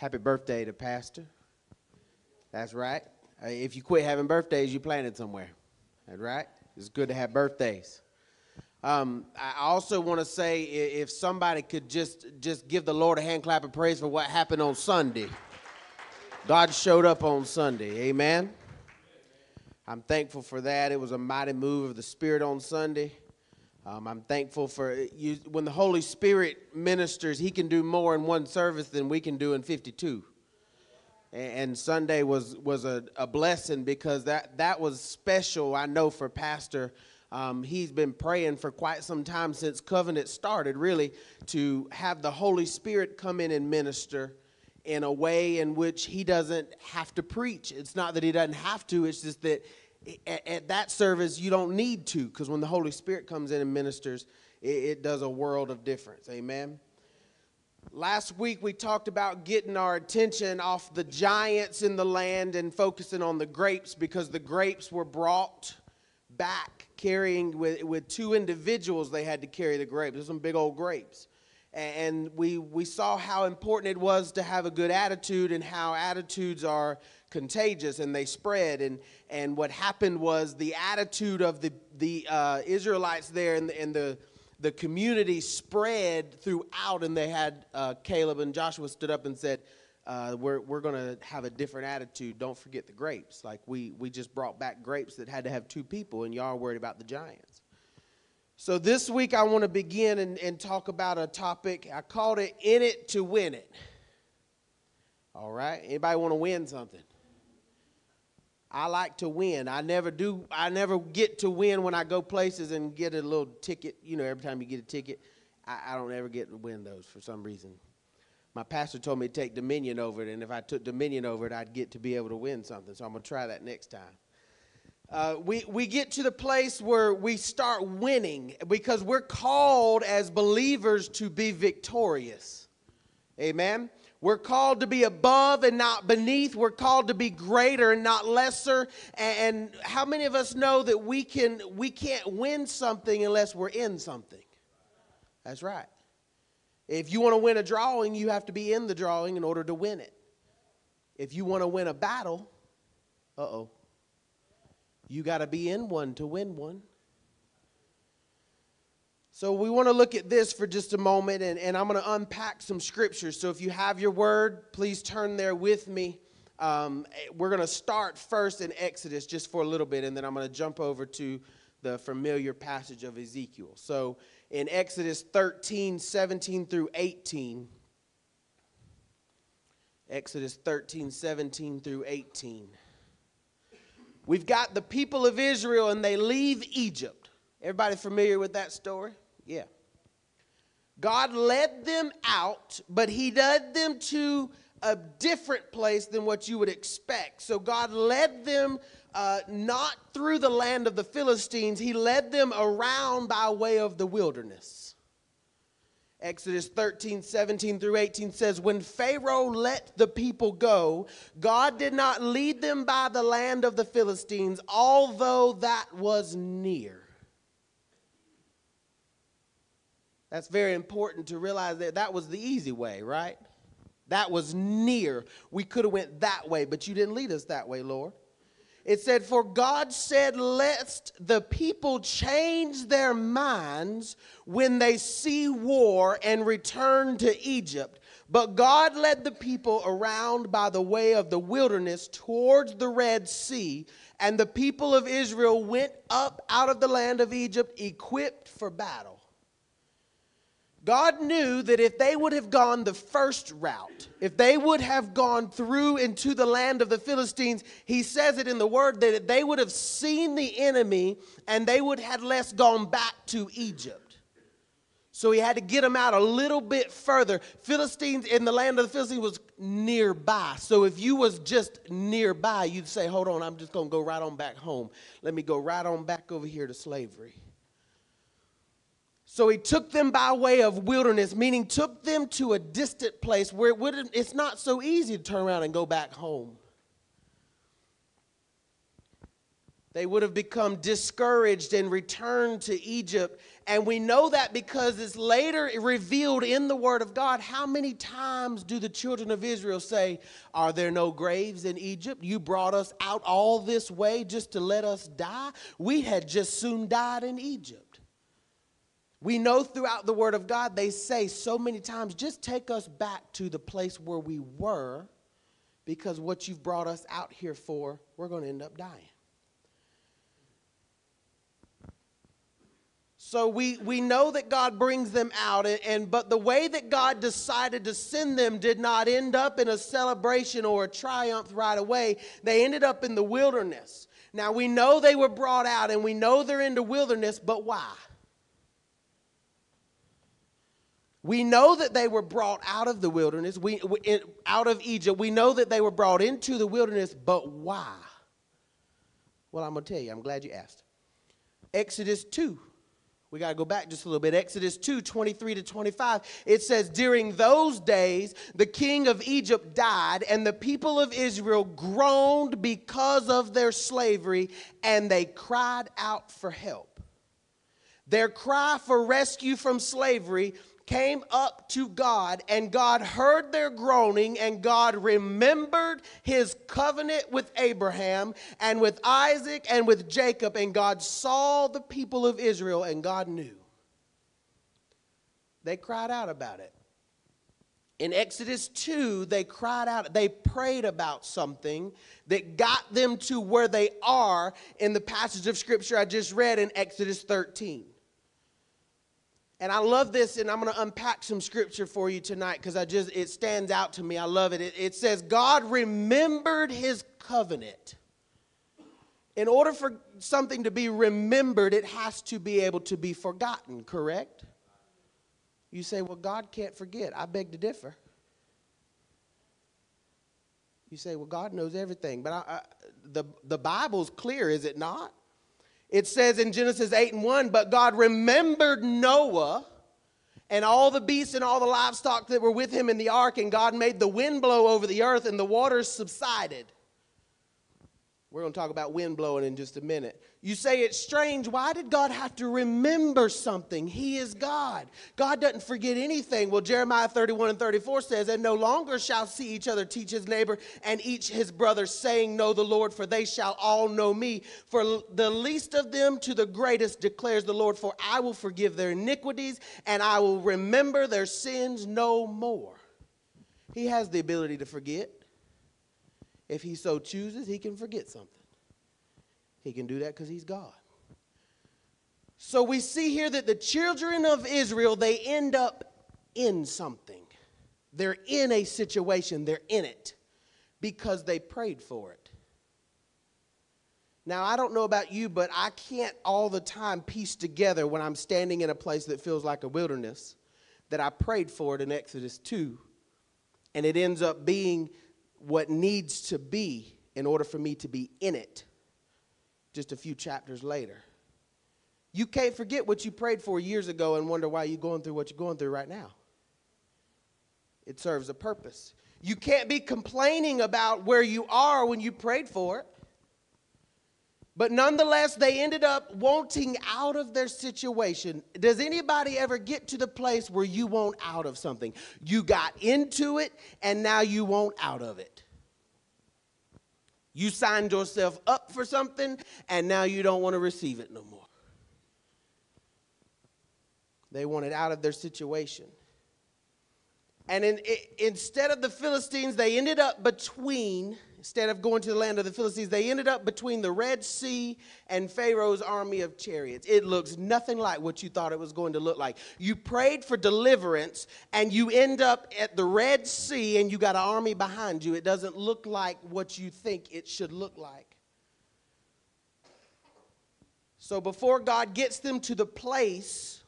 Happy birthday to Pastor. That's right. If you quit having birthdays, you planted somewhere. That's right. It's good to have birthdays. Um, I also want to say if somebody could just just give the Lord a hand clap of praise for what happened on Sunday. God showed up on Sunday. Amen. I'm thankful for that. It was a mighty move of the Spirit on Sunday. Um, I'm thankful for you. When the Holy Spirit ministers, He can do more in one service than we can do in 52. And, and Sunday was was a, a blessing because that that was special. I know for Pastor. Um, he's been praying for quite some time since covenant started, really, to have the Holy Spirit come in and minister in a way in which he doesn't have to preach. It's not that he doesn't have to, it's just that at, at that service you don't need to, because when the Holy Spirit comes in and ministers, it, it does a world of difference. Amen. Last week we talked about getting our attention off the giants in the land and focusing on the grapes because the grapes were brought back carrying with, with two individuals they had to carry the grapes. There's some big old grapes and we, we saw how important it was to have a good attitude and how attitudes are contagious and they spread and, and what happened was the attitude of the, the uh, israelites there and the, and the, the community spread throughout and they had uh, caleb and joshua stood up and said uh, we're, we're going to have a different attitude don't forget the grapes like we, we just brought back grapes that had to have two people and y'all are worried about the giants so this week I want to begin and, and talk about a topic. I called it In It to Win It. All right. Anybody want to win something? I like to win. I never do I never get to win when I go places and get a little ticket. You know, every time you get a ticket, I, I don't ever get to win those for some reason. My pastor told me to take dominion over it, and if I took dominion over it, I'd get to be able to win something. So I'm gonna try that next time. Uh, we, we get to the place where we start winning because we're called as believers to be victorious. Amen. We're called to be above and not beneath. We're called to be greater and not lesser. And how many of us know that we can we can't win something unless we're in something? That's right. If you want to win a drawing, you have to be in the drawing in order to win it. If you want to win a battle, uh-oh. You got to be in one to win one. So we want to look at this for just a moment, and, and I'm going to unpack some scriptures. So if you have your word, please turn there with me. Um, we're going to start first in Exodus just for a little bit, and then I'm going to jump over to the familiar passage of Ezekiel. So in Exodus 13, 17 through 18, Exodus 13, 17 through 18. We've got the people of Israel and they leave Egypt. Everybody familiar with that story? Yeah. God led them out, but he led them to a different place than what you would expect. So God led them uh, not through the land of the Philistines, he led them around by way of the wilderness. Exodus 13, 17 through 18 says, When Pharaoh let the people go, God did not lead them by the land of the Philistines, although that was near. That's very important to realize that that was the easy way, right? That was near. We could have went that way, but you didn't lead us that way, Lord. It said, For God said, Lest the people change their minds when they see war and return to Egypt. But God led the people around by the way of the wilderness towards the Red Sea, and the people of Israel went up out of the land of Egypt equipped for battle. God knew that if they would have gone the first route, if they would have gone through into the land of the Philistines, he says it in the word that they would have seen the enemy and they would have less gone back to Egypt. So he had to get them out a little bit further. Philistines in the land of the Philistines was nearby. So if you was just nearby, you'd say, "Hold on, I'm just going to go right on back home. Let me go right on back over here to slavery." So he took them by way of wilderness, meaning took them to a distant place where it it's not so easy to turn around and go back home. They would have become discouraged and returned to Egypt. And we know that because it's later revealed in the Word of God. How many times do the children of Israel say, Are there no graves in Egypt? You brought us out all this way just to let us die? We had just soon died in Egypt. We know throughout the Word of God, they say so many times, Just take us back to the place where we were, because what you've brought us out here for, we're going to end up dying. So we, we know that God brings them out, and, and, but the way that God decided to send them did not end up in a celebration or a triumph right away. They ended up in the wilderness. Now we know they were brought out, and we know they're in the wilderness, but why? We know that they were brought out of the wilderness, we, out of Egypt. We know that they were brought into the wilderness, but why? Well, I'm going to tell you. I'm glad you asked. Exodus 2 we got to go back just a little bit. Exodus 2 23 to 25. It says, During those days, the king of Egypt died, and the people of Israel groaned because of their slavery, and they cried out for help. Their cry for rescue from slavery came up to God, and God heard their groaning, and God remembered his covenant with Abraham and with Isaac and with Jacob, and God saw the people of Israel, and God knew. They cried out about it. In Exodus 2, they cried out, they prayed about something that got them to where they are in the passage of scripture I just read in Exodus 13. And I love this, and I'm going to unpack some scripture for you tonight because I just it stands out to me. I love it. it. It says, God remembered his covenant. In order for something to be remembered, it has to be able to be forgotten, correct? You say, well, God can't forget. I beg to differ. You say, well, God knows everything. But I, I, the, the Bible's clear, is it not? It says in Genesis 8 and 1, but God remembered Noah and all the beasts and all the livestock that were with him in the ark, and God made the wind blow over the earth, and the waters subsided. We're going to talk about wind blowing in just a minute. You say it's strange. Why did God have to remember something? He is God. God doesn't forget anything. Well, Jeremiah 31 and 34 says, And no longer shall see each other teach his neighbor and each his brother, saying, Know the Lord, for they shall all know me. For the least of them to the greatest declares the Lord, for I will forgive their iniquities and I will remember their sins no more. He has the ability to forget. If he so chooses, he can forget something. He can do that because he's God. So we see here that the children of Israel, they end up in something. They're in a situation, they're in it because they prayed for it. Now, I don't know about you, but I can't all the time piece together when I'm standing in a place that feels like a wilderness that I prayed for it in Exodus 2, and it ends up being what needs to be in order for me to be in it just a few chapters later. You can't forget what you prayed for years ago and wonder why you're going through what you're going through right now. It serves a purpose. You can't be complaining about where you are when you prayed for it. But nonetheless, they ended up wanting out of their situation. Does anybody ever get to the place where you want out of something? You got into it and now you want out of it. You signed yourself up for something and now you don't want to receive it no more. They wanted out of their situation. And in, instead of the Philistines, they ended up between instead of going to the land of the Philistines, they ended up between the Red Sea and Pharaoh's army of chariots. It looks nothing like what you thought it was going to look like. You prayed for deliverance, and you end up at the Red Sea, and you got an army behind you. It doesn't look like what you think it should look like. So before God gets them to the place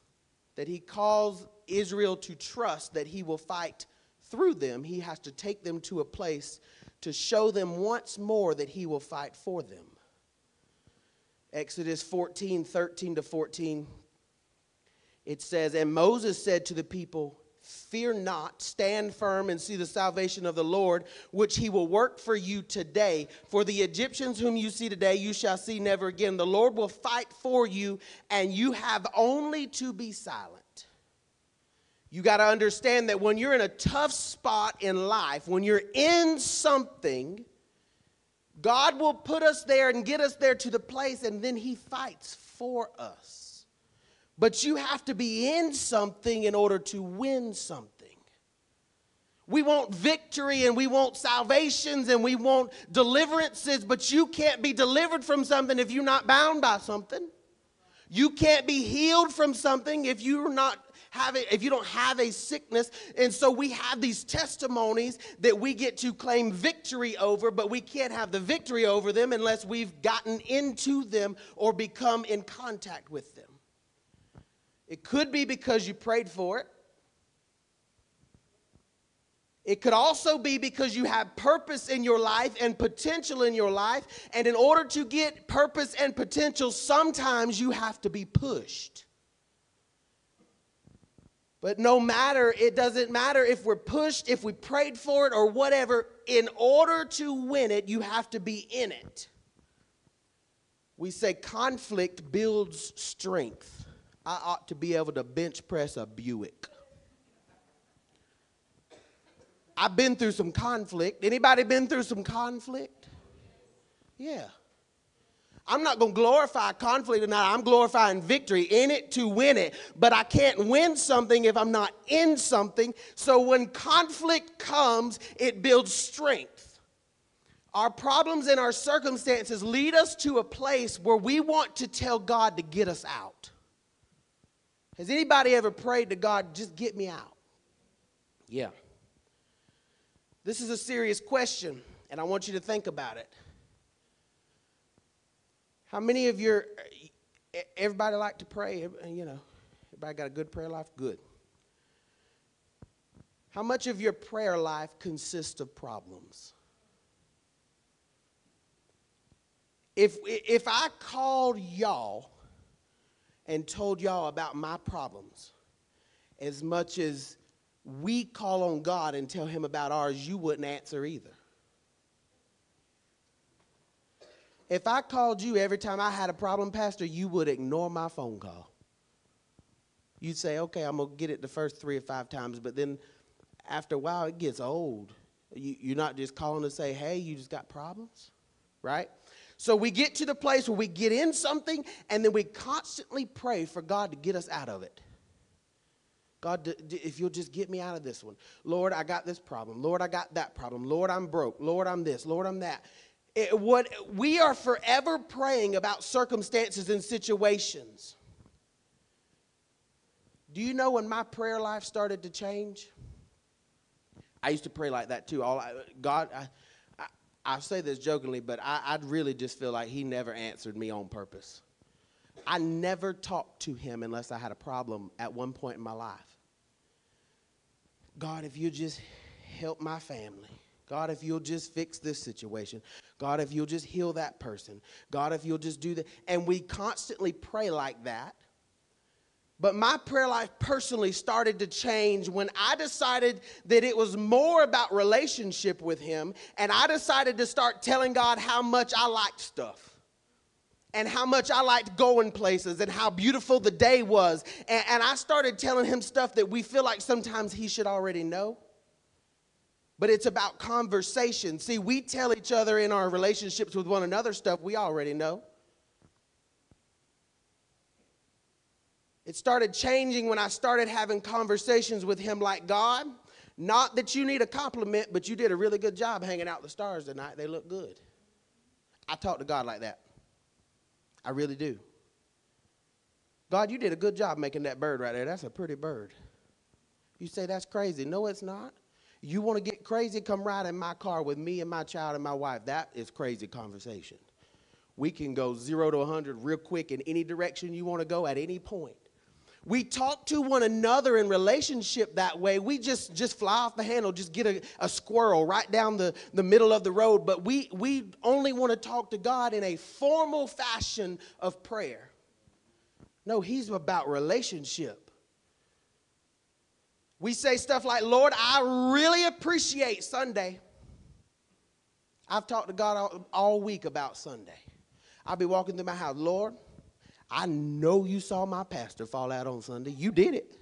that He calls Israel to trust that He will fight through them, He has to take them to a place to show them once more that he will fight for them. Exodus 14, 13 to 14, it says, And Moses said to the people, Fear not, stand firm and see the salvation of the Lord, which he will work for you today. For the Egyptians whom you see today, you shall see never again. The Lord will fight for you, and you have only to be silent. You got to understand that when you're in a tough spot in life, when you're in something, God will put us there and get us there to the place, and then He fights for us. But you have to be in something in order to win something. We want victory and we want salvations and we want deliverances, but you can't be delivered from something if you're not bound by something. You can't be healed from something if you're not have it, if you don't have a sickness. And so we have these testimonies that we get to claim victory over, but we can't have the victory over them unless we've gotten into them or become in contact with them. It could be because you prayed for it. It could also be because you have purpose in your life and potential in your life. And in order to get purpose and potential, sometimes you have to be pushed. But no matter, it doesn't matter if we're pushed, if we prayed for it, or whatever, in order to win it, you have to be in it. We say conflict builds strength. I ought to be able to bench press a Buick. I've been through some conflict. Anybody been through some conflict? Yeah. I'm not going to glorify conflict tonight. I'm glorifying victory in it to win it. But I can't win something if I'm not in something. So when conflict comes, it builds strength. Our problems and our circumstances lead us to a place where we want to tell God to get us out. Has anybody ever prayed to God, just get me out? Yeah. This is a serious question, and I want you to think about it. How many of your, everybody like to pray, you know, everybody got a good prayer life? Good. How much of your prayer life consists of problems? If, if I called y'all and told y'all about my problems, as much as we call on God and tell him about ours, you wouldn't answer either. If I called you every time I had a problem, Pastor, you would ignore my phone call. You'd say, okay, I'm going to get it the first three or five times, but then after a while, it gets old. You, are not just calling to say, hey, you just got problems, right? So we get to the place where we get in something and then we constantly pray for God to get us out of it. God, if you'll just get me out of this one. Lord, I got this problem. Lord, I got that problem. Lord, I'm broke. Lord, I'm this. Lord, I'm that. It, what we are forever praying about circumstances and situations. Do you know when my prayer life started to change? I used to pray like that too. All I, God, I, I, I, say this jokingly, but I, I really just feel like He never answered me on purpose. I never talked to Him unless I had a problem at one point in my life. God, if you just help my family. God, if you'll just fix this situation. God, if you'll just heal that person. God, if you'll just do that. And we constantly pray like that. But my prayer life personally started to change when I decided that it was more about relationship with Him. And I decided to start telling God how much I liked stuff and how much I liked going places and how beautiful the day was. And, and, I started telling him stuff that we feel like sometimes he should already know but it's about conversation. See, we tell each other in our relationships with one another stuff we already know. It started changing when I started having conversations with him like God. Not that you need a compliment, but you did a really good job hanging out the stars tonight. They look good. I talk to God like that. I really do. God, you did a good job making that bird right there. That's a pretty bird. You say that's crazy. No, it's not. You want to get crazy? Come ride in my car with me and my child and my wife. That is crazy conversation. We can go zero to 100 real quick in any direction you want to go at any point. We talk to one another in relationship that way. We just, just fly off the handle, just get a, a squirrel right down the, the middle of the road. But we, we only want to talk to God in a formal fashion of prayer. No, He's about relationship. We say stuff like, Lord, I really appreciate Sunday. I've talked to God all, all week about Sunday. I'll be walking through my house, Lord, I know you saw my pastor fall out on Sunday. You did it.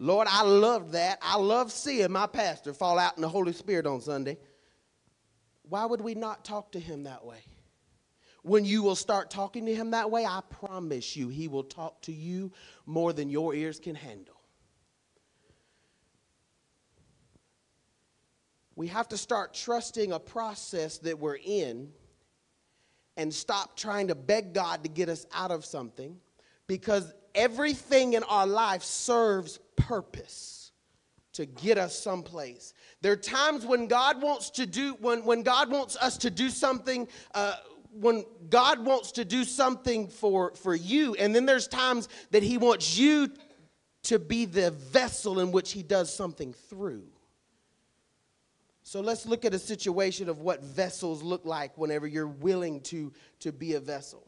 Lord, I love that. I love seeing my pastor fall out in the Holy Spirit on Sunday. Why would we not talk to him that way? When you will start talking to him that way, I promise you, he will talk to you more than your ears can handle. We have to start trusting a process that we're in and stop trying to beg God to get us out of something because everything in our life serves purpose to get us someplace. There are times when God wants to do, when, when God wants us to do something, uh, when God wants to do something for, for you, and then there's times that He wants you to be the vessel in which He does something through. So let's look at a situation of what vessels look like whenever you're willing to, to be a vessel.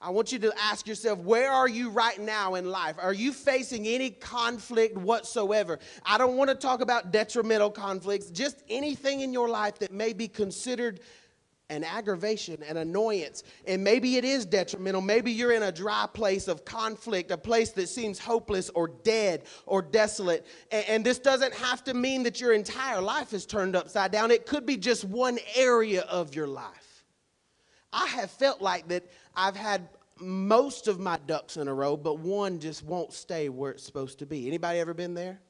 I want you to ask yourself, where are you right now in life? Are you facing any conflict whatsoever? I don't want to talk about detrimental conflicts, just anything in your life that may be considered an aggravation, an annoyance. And maybe it is detrimental. Maybe you're in a dry place of conflict, a place that seems hopeless or dead or desolate. And, and, this doesn't have to mean that your entire life is turned upside down, it could be just one area of your life. I have felt like that I've had most of my ducks in a row, but one just won't stay where it's supposed to be. Anybody ever been there?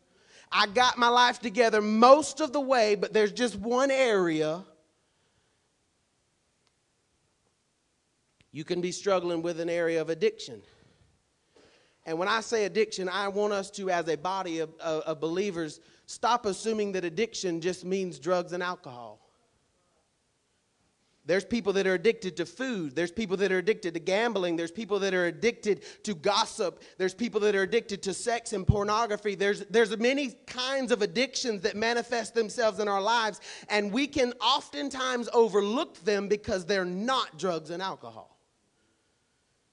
I got my life together most of the way, but there's just one area You can be struggling with an area of addiction. And when I say addiction, I want us to, as a body of, of, of believers, stop assuming that addiction just means drugs and alcohol. There's people that are addicted to food. There's people that are addicted to gambling. There's people that are addicted to gossip. There's people that are addicted to sex and pornography. There's, there's many kinds of addictions that manifest themselves in our lives, and we can oftentimes overlook them because they're not drugs and alcohol.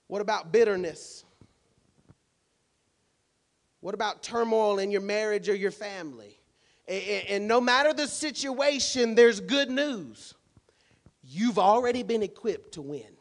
What about bitterness? What about turmoil in your marriage or your family? And, no matter the situation, there's good news. You've already been equipped to win.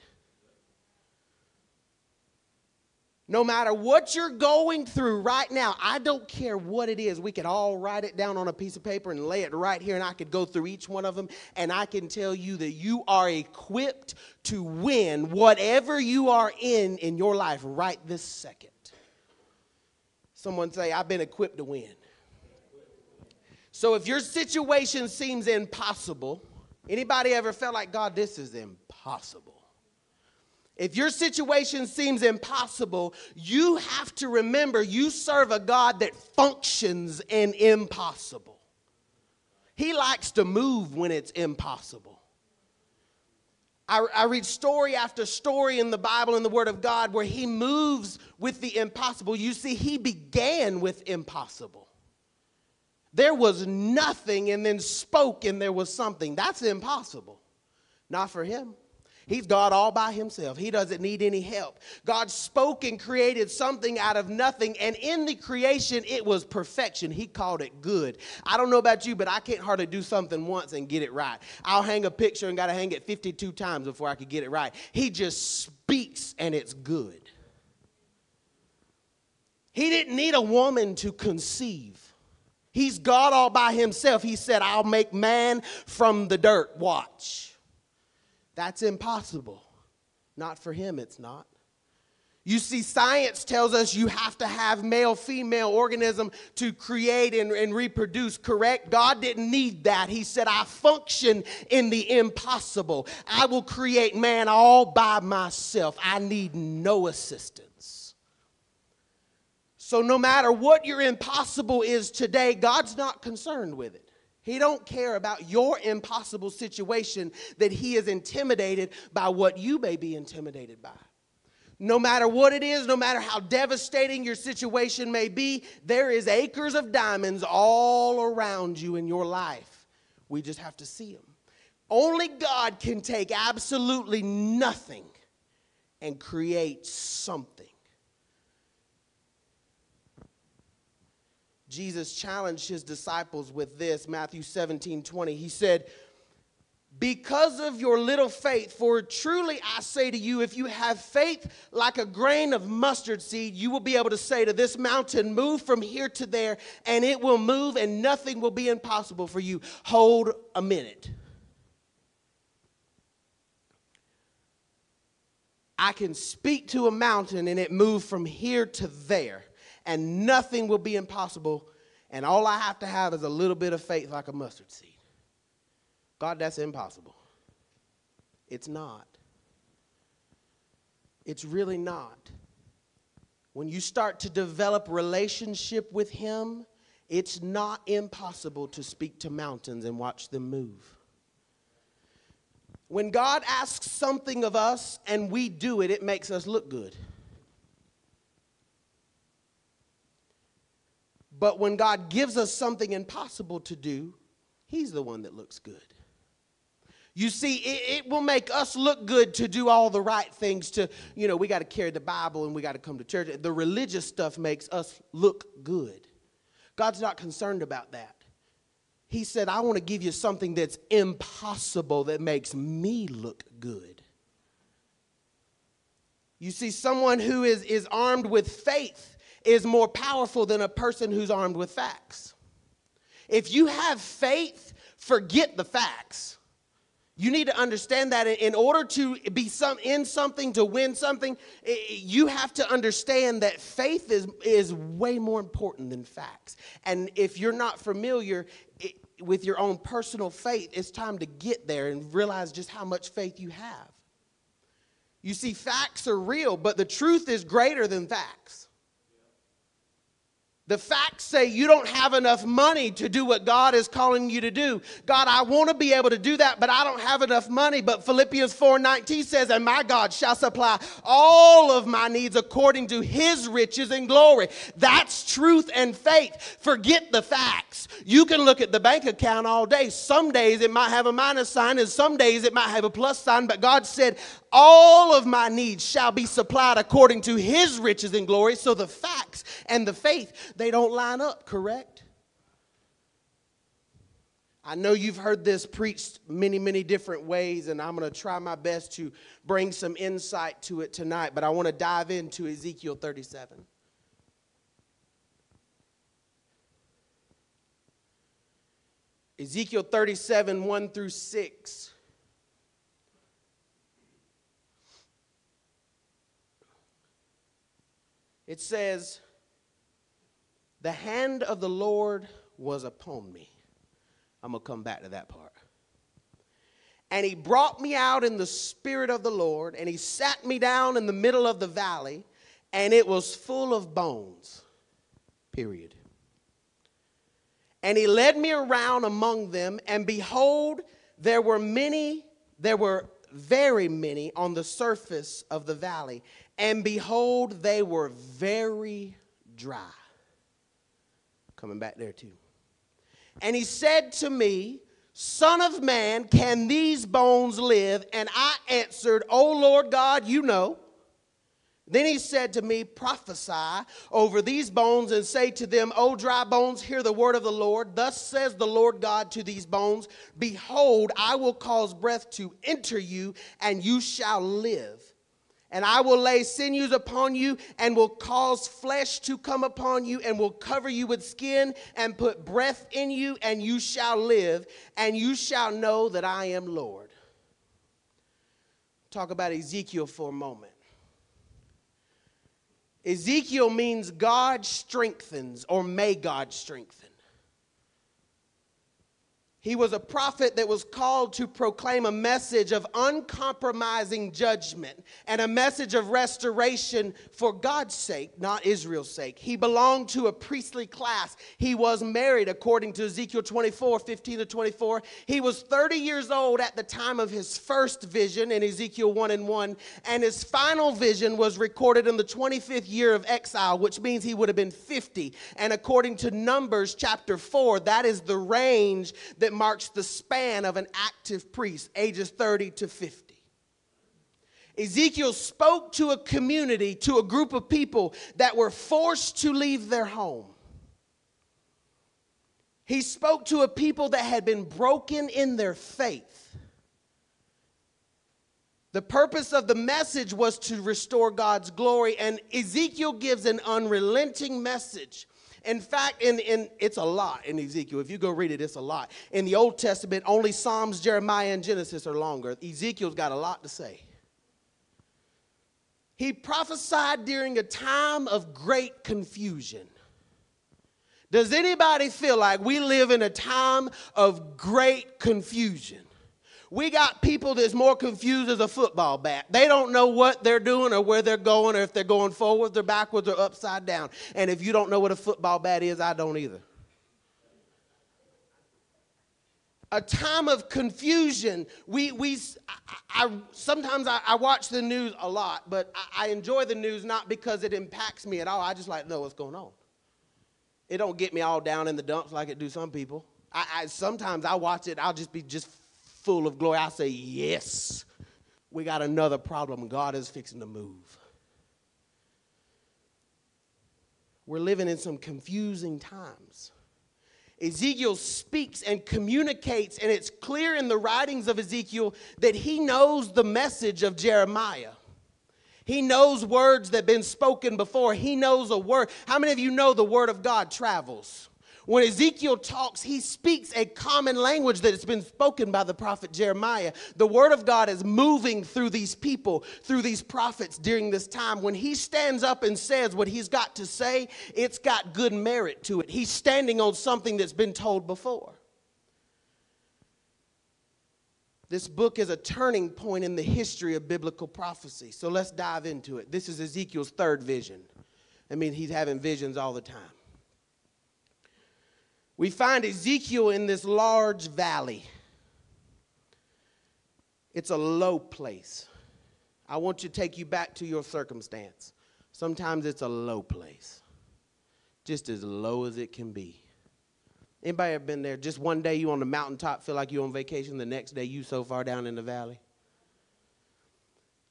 No matter what you're going through right now, I don't care what it is. We could all write it down on a piece of paper and lay it right here, and I could go through each one of them, and I can tell you that you are equipped to win whatever you are in in your life right this second. Someone say, I've been equipped to win. So if your situation seems impossible, anybody ever felt like, God, this is impossible? If your situation seems impossible, you have to remember you serve a God that functions in impossible. He likes to move when it's impossible. I, I, read story after story in the Bible and the Word of God where He moves with the impossible. You see, He began with impossible. There was nothing and then spoke and there was something. That's impossible. Not for Him. He's God all by himself. He doesn't need any help. God spoke and created something out of nothing, and in the creation, it was perfection. He called it good. I don't know about you, but I can't hardly do something once and get it right. I'll hang a picture and got to hang it 52 times before I could get it right. He just speaks, and it's good. He didn't need a woman to conceive. He's God all by himself. He said, I'll make man from the dirt. Watch. That's impossible. Not for him, it's not. You see, science tells us you have to have male female organism to create and, and, reproduce, correct? God didn't need that. He said, I function in the impossible. I will create man all by myself. I need no assistance. So, no matter what your impossible is today, God's not concerned with it. He don't care about your impossible situation that he is intimidated by what you may be intimidated by. No matter what it is, no matter how devastating your situation may be, there is acres of diamonds all around you in your life. We just have to see them. Only God can take absolutely nothing and create something. Jesus challenged his disciples with this Matthew 17 20. He said, because of your little faith, for truly I say to you, if you have faith like a grain of mustard seed, you will be able to say to this mountain, Move from here to there, and it will move, and nothing will be impossible for you. Hold a minute. I can speak to a mountain and it move from here to there, and nothing will be impossible. And all I have to have is a little bit of faith like a mustard seed. God, that's impossible. It's not. It's really not. When you start to develop relationship with him, it's not impossible to speak to mountains and watch them move. When God asks something of us and we do it, it makes us look good. But when God gives us something impossible to do, He's the one that looks good. You see, it, it, will make us look good to do all the right things. To, you know, we got to carry the Bible and we got to come to church. The religious stuff makes us look good. God's not concerned about that. He said, I want to give you something that's impossible that makes me look good. You see, someone who is, is armed with faith is more powerful than a person who's armed with facts. If you have faith, forget the facts. You need to understand that in order to be some, in something, to win something, you have to understand that faith is, is way more important than facts. And if you're not familiar with your own personal faith, it's time to get there and realize just how much faith you have. You see, facts are real, but the truth is greater than facts. The facts say you don't have enough money to do what God is calling you to do. God, I want to be able to do that, but I don't have enough money. But Philippians 4:19 says, "And my God shall supply all of my needs according to his riches and glory." That's truth and faith. Forget the facts. You can look at the bank account all day. Some days it might have a minus sign and some days it might have a plus sign, but God said, all of my needs shall be supplied according to his riches and glory. So the facts and the faith, they don't line up, correct? I know you've heard this preached many, many different ways, and I'm going to try my best to bring some insight to it tonight, but I want to dive into Ezekiel 37. Ezekiel 37, 1 through 6. It says, The hand of the Lord was upon me. I'm going to come back to that part. And he brought me out in the spirit of the Lord, and he sat me down in the middle of the valley, and it was full of bones. Period. And he led me around among them, and behold, there were many, there were very many on the surface of the valley, and behold, they were very dry. Coming back there too. And he said to me, Son of man, can these bones live? And I answered, O Lord God, you know. Then he said to me, Prophesy over these bones and say to them, O dry bones, hear the word of the Lord. Thus says the Lord God to these bones Behold, I will cause breath to enter you, and you shall live. And I will lay sinews upon you and will cause flesh to come upon you and will cover you with skin and put breath in you and you shall live and you shall know that I am Lord. Talk about Ezekiel for a moment. Ezekiel means God strengthens or may God strengthen. He was a prophet that was called to proclaim a message of uncompromising judgment and a message of restoration for God's sake, not Israel's sake. He belonged to a priestly class. He was married, according to Ezekiel 24 15 to 24. He was 30 years old at the time of his first vision in Ezekiel 1 and 1, and his final vision was recorded in the 25th year of exile, which means he would have been 50. And according to Numbers chapter 4, that is the range that marks the span of an active priest, ages 30 to 50. Ezekiel spoke to a community, to a group of people that were forced to leave their home. He spoke to a people that had been broken in their faith. The purpose of the message was to restore God's glory, and Ezekiel gives an unrelenting message. In fact, in, in, it's a lot in Ezekiel. If you go read it, it's a lot. In the Old Testament, only Psalms, Jeremiah, and Genesis are longer. Ezekiel's got a lot to say. He prophesied during a time of great confusion. Does anybody feel like we live in a time of great confusion? We got people that's more confused as a football bat. They don't know what they're doing or where they're going or if they're going forward, they're backwards, or upside down. And if you don't know what a football bat is, I don't either. a time of confusion. We, we, I, I sometimes I, I, watch the news a lot, but I, I, enjoy the news not because it impacts me at all. I just like to know what's going on. It don't get me all down in the dumps like it do some people. I sometimes I watch it. I'll just be just full of glory. I say, yes, we got another problem. God is fixing to move. We're living in some confusing times. Ezekiel speaks and communicates, and it's clear in the writings of Ezekiel that he knows the message of Jeremiah. He knows words that have been spoken before. He knows a word. How many of you know the word of God travels? When Ezekiel talks, he speaks a common language that has been spoken by the prophet Jeremiah. The word of God is moving through these people, through these prophets during this time. When he stands up and says what he's got to say, it's got good merit to it. He's standing on something that's been told before. This book is a turning point in the history of biblical prophecy. So let's dive into it. This is Ezekiel's third vision. I mean, he's having visions all the time we find Ezekiel in this large valley. It's a low place. I want to take you back to your circumstance. Sometimes it's a low place, just as low as it can be. Anybody ever been there? Just one day you on the mountaintop, feel like you're on vacation. The next day you so far down in the valley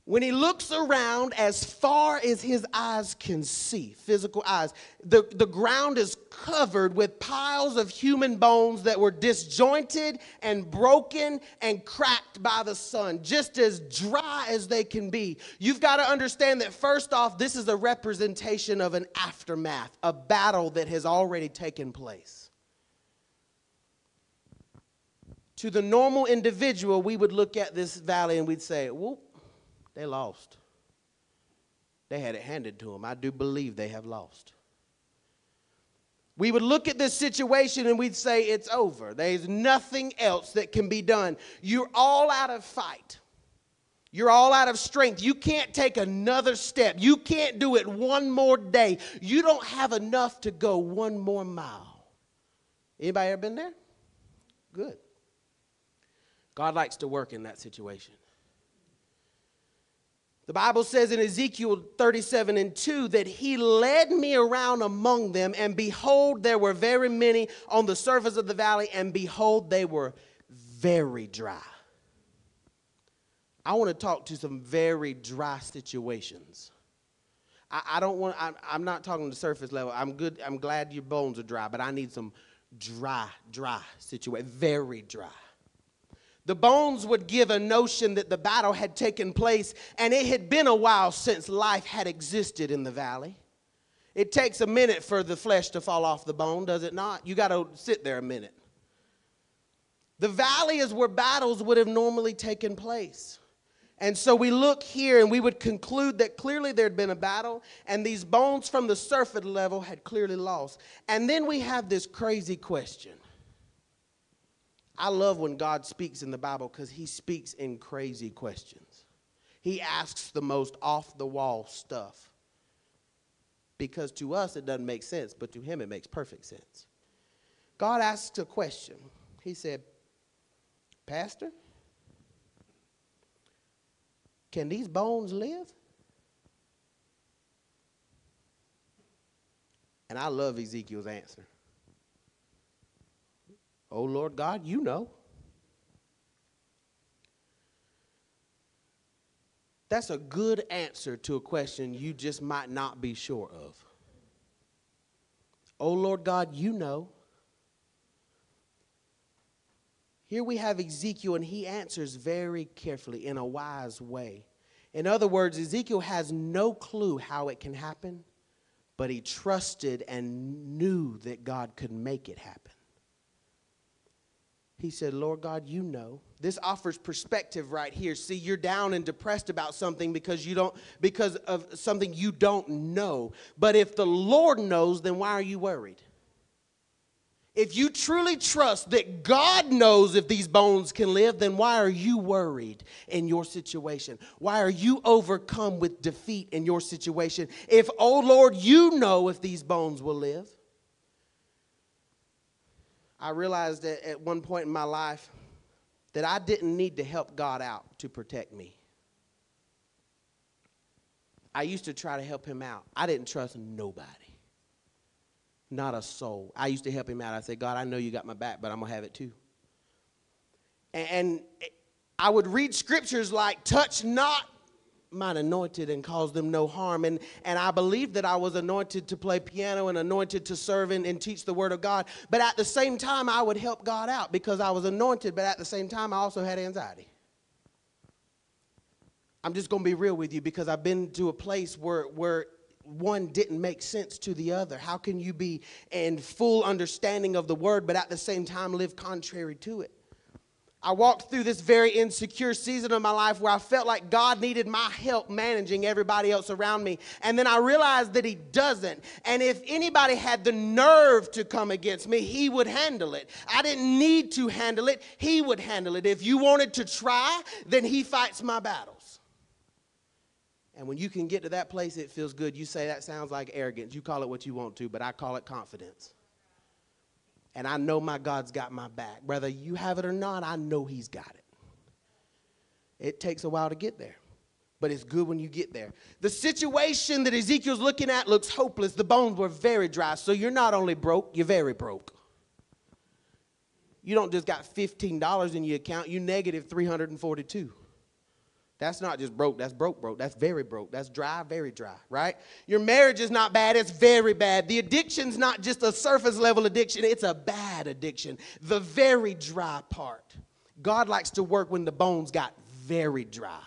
when he looks around as far as his eyes can see, physical eyes, the, the ground is covered with piles of human bones that were disjointed and broken and cracked by the sun, just as dry as they can be. You've got to understand that, first off, this is a representation of an aftermath, a battle that has already taken place. To the normal individual, we would look at this valley and we'd say, whoop they lost. They had it handed to them. I do believe they have lost. We would look at this situation and we'd say, it's over. There's nothing else that can be done. You're all out of fight. You're all out of strength. You can't take another step. You can't do it one more day. You don't have enough to go one more mile. Anybody ever been there? Good. God likes to work in that situation. The Bible says in Ezekiel 37 and 2 that he led me around among them, and behold, there were very many on the surface of the valley, and behold, they were very dry. I want to talk to some very dry situations. I, I don't want, I, I'm not talking the surface level. I'm good, I'm glad your bones are dry, but I need some dry, dry situation, very dry. The bones would give a notion that the battle had taken place and it had been a while since life had existed in the valley. It takes a minute for the flesh to fall off the bone, does it not? You got to sit there a minute. The valley is where battles would have normally taken place. And so we look here and we would conclude that clearly there had been a battle and these bones from the surface level had clearly lost. And then we have this crazy question I love when God speaks in the Bible because he speaks in crazy questions. He asks the most off the wall stuff. Because to us it doesn't make sense, but to him it makes perfect sense. God asks a question. He said, Pastor, can these bones live? And I love Ezekiel's answer. Oh, Lord God, you know. That's a good answer to a question you just might not be sure of. Oh, Lord God, you know. Here we have Ezekiel, and he answers very carefully in a wise way. In other words, Ezekiel has no clue how it can happen, but he trusted and knew that God could make it happen. He said, Lord God, you know. This offers perspective right here. See, you're down and depressed about something because you don't because of something you don't know. But if the Lord knows, then why are you worried? If you truly trust that God knows if these bones can live, then why are you worried in your situation? Why are you overcome with defeat in your situation? If, oh Lord, you know if these bones will live. I realized that at one point in my life that I didn't need to help God out to protect me. I used to try to help him out. I didn't trust nobody not a soul. I used to help him out. I said, God, I know you got my back, but I'm going to have it too. And I would read scriptures like, touch not mine anointed and cause them no harm. And, and I believe that I was anointed to play piano and anointed to serve and, and teach the word of God. But at the same time, I would help God out because I was anointed, but at the same time, I also had anxiety. I'm just going to be real with you because I've been to a place where, where one didn't make sense to the other. How can you be in full understanding of the word, but at the same time live contrary to it? I walked through this very insecure season of my life where I felt like God needed my help managing everybody else around me. And then I realized that He doesn't. And if anybody had the nerve to come against me, He would handle it. I didn't need to handle it, He would handle it. If you wanted to try, then He fights my battles. And when you can get to that place, it feels good. You say that sounds like arrogance. You call it what you want to, but I call it confidence. And I know my God's got my back. Whether you have it or not, I know He's got it. It takes a while to get there, but it's good when you get there. The situation that Ezekiel's looking at looks hopeless. The bones were very dry. So you're not only broke, you're very broke. You don't just got $15 in your account, you negative 342. That's not just broke, that's broke, broke. That's very broke. That's dry, very dry, right? Your marriage is not bad, it's very bad. The addiction's not just a surface level addiction, it's a bad addiction. The very dry part. God likes to work when the bones got very dry.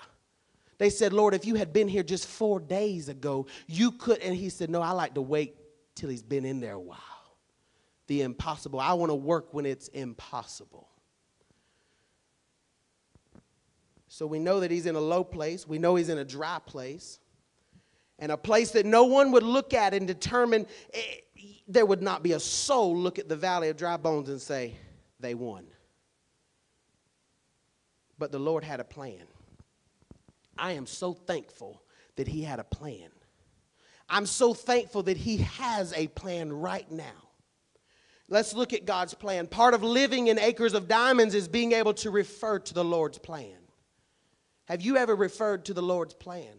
They said, Lord, if you had been here just four days ago, you could. And he said, No, I like to wait till he's been in there a while. The impossible. I want to work when it's impossible. So we know that he's in a low place. We know he's in a dry place. And a place that no one would look at and determine eh, there would not be a soul look at the valley of dry bones and say, they won. But the Lord had a plan. I am so thankful that he had a plan. I'm so thankful that he has a plan right now. Let's look at God's plan. Part of living in acres of diamonds is being able to refer to the Lord's plan. Have you ever referred to the Lord's plan?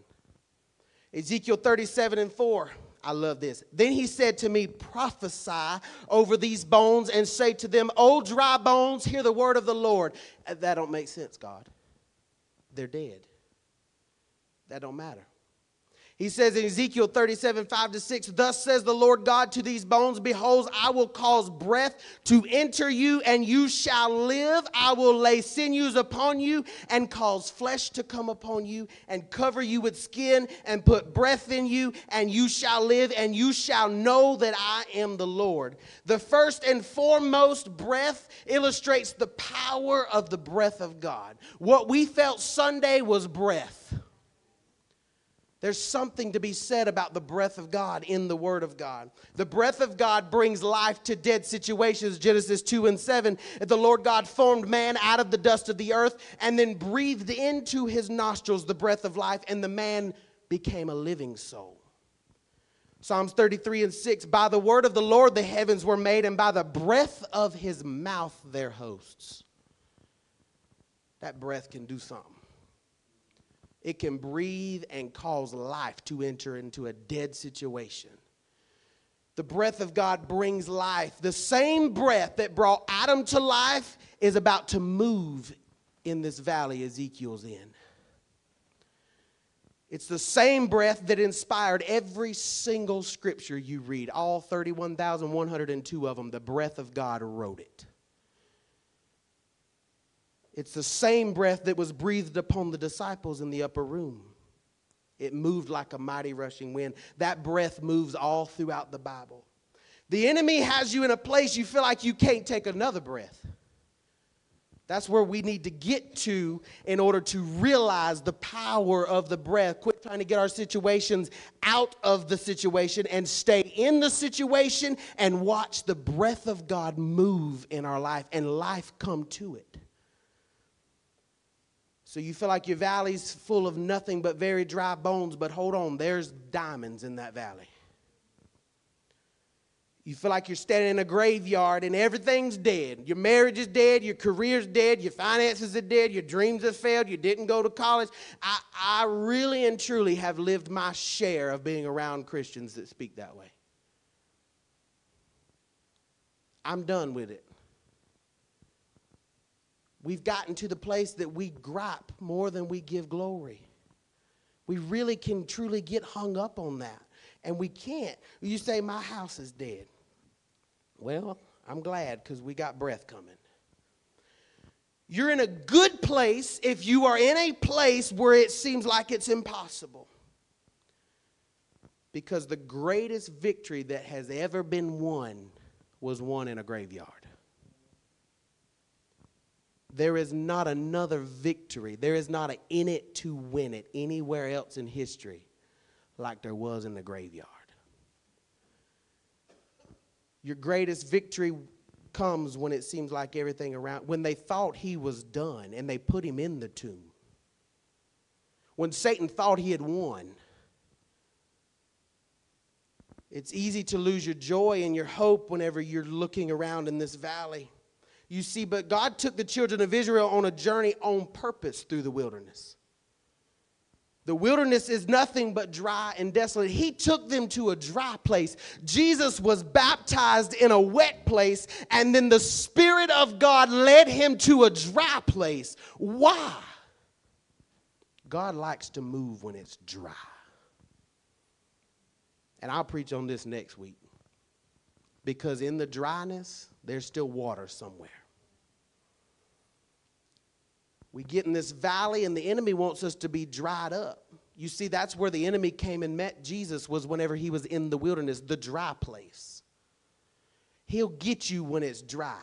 Ezekiel 37 and 4. I love this. Then he said to me, Prophesy over these bones and say to them, O dry bones, hear the word of the Lord. Uh, that don't make sense, God. They're dead. That don't matter. He says in Ezekiel 37, 5 to 6, Thus says the Lord God to these bones, Behold, I will cause breath to enter you, and you shall live. I will lay sinews upon you, and cause flesh to come upon you, and cover you with skin, and put breath in you, and you shall live, and you shall know that I am the Lord. The first and foremost breath illustrates the power of the breath of God. What we felt Sunday was breath. There's something to be said about the breath of God in the Word of God. The breath of God brings life to dead situations. Genesis 2 and 7. The Lord God formed man out of the dust of the earth and then breathed into his nostrils the breath of life, and the man became a living soul. Psalms 33 and 6. By the word of the Lord the heavens were made, and by the breath of his mouth their hosts. That breath can do something. It can breathe and cause life to enter into a dead situation. The breath of God brings life. The same breath that brought Adam to life is about to move in this valley Ezekiel's in. It's the same breath that inspired every single scripture you read, all 31,102 of them. The breath of God wrote it. It's the same breath that was breathed upon the disciples in the upper room. It moved like a mighty rushing wind. That breath moves all throughout the Bible. The enemy has you in a place you feel like you can't take another breath. That's where we need to get to in order to realize the power of the breath. Quit trying to get our situations out of the situation and stay in the situation and watch the breath of God move in our life and life come to it. So you feel like your valley's full of nothing but very dry bones, but hold on, there's diamonds in that valley. You feel like you're standing in a graveyard and everything's dead. Your marriage is dead, your career's dead, your finances are dead, your dreams have failed, you didn't go to college. I, I really and truly have lived my share of being around Christians that speak that way. I'm done with it. We've gotten to the place that we gripe more than we give glory. We really can truly get hung up on that. And we can't. You say, My house is dead. Well, I'm glad because we got breath coming. You're in a good place if you are in a place where it seems like it's impossible. Because the greatest victory that has ever been won was won in a graveyard. There is not another victory, there is not an in it to win it anywhere else in history like there was in the graveyard. Your greatest victory comes when it seems like everything around, when they thought he was done and they put him in the tomb. When Satan thought he had won. It's easy to lose your joy and your hope whenever you're looking around in this valley. You see, but God took the children of Israel on a journey on purpose through the wilderness. The wilderness is nothing but dry and desolate. He took them to a dry place. Jesus was baptized in a wet place, and then the Spirit of God led him to a dry place. Why? God likes to move when it's dry. And I'll preach on this next week. Because in the dryness, there's still water somewhere. We get in this valley, and the enemy wants us to be dried up. You see, that's where the enemy came and met Jesus, was whenever he was in the wilderness, the dry place. He'll get you when it's dry.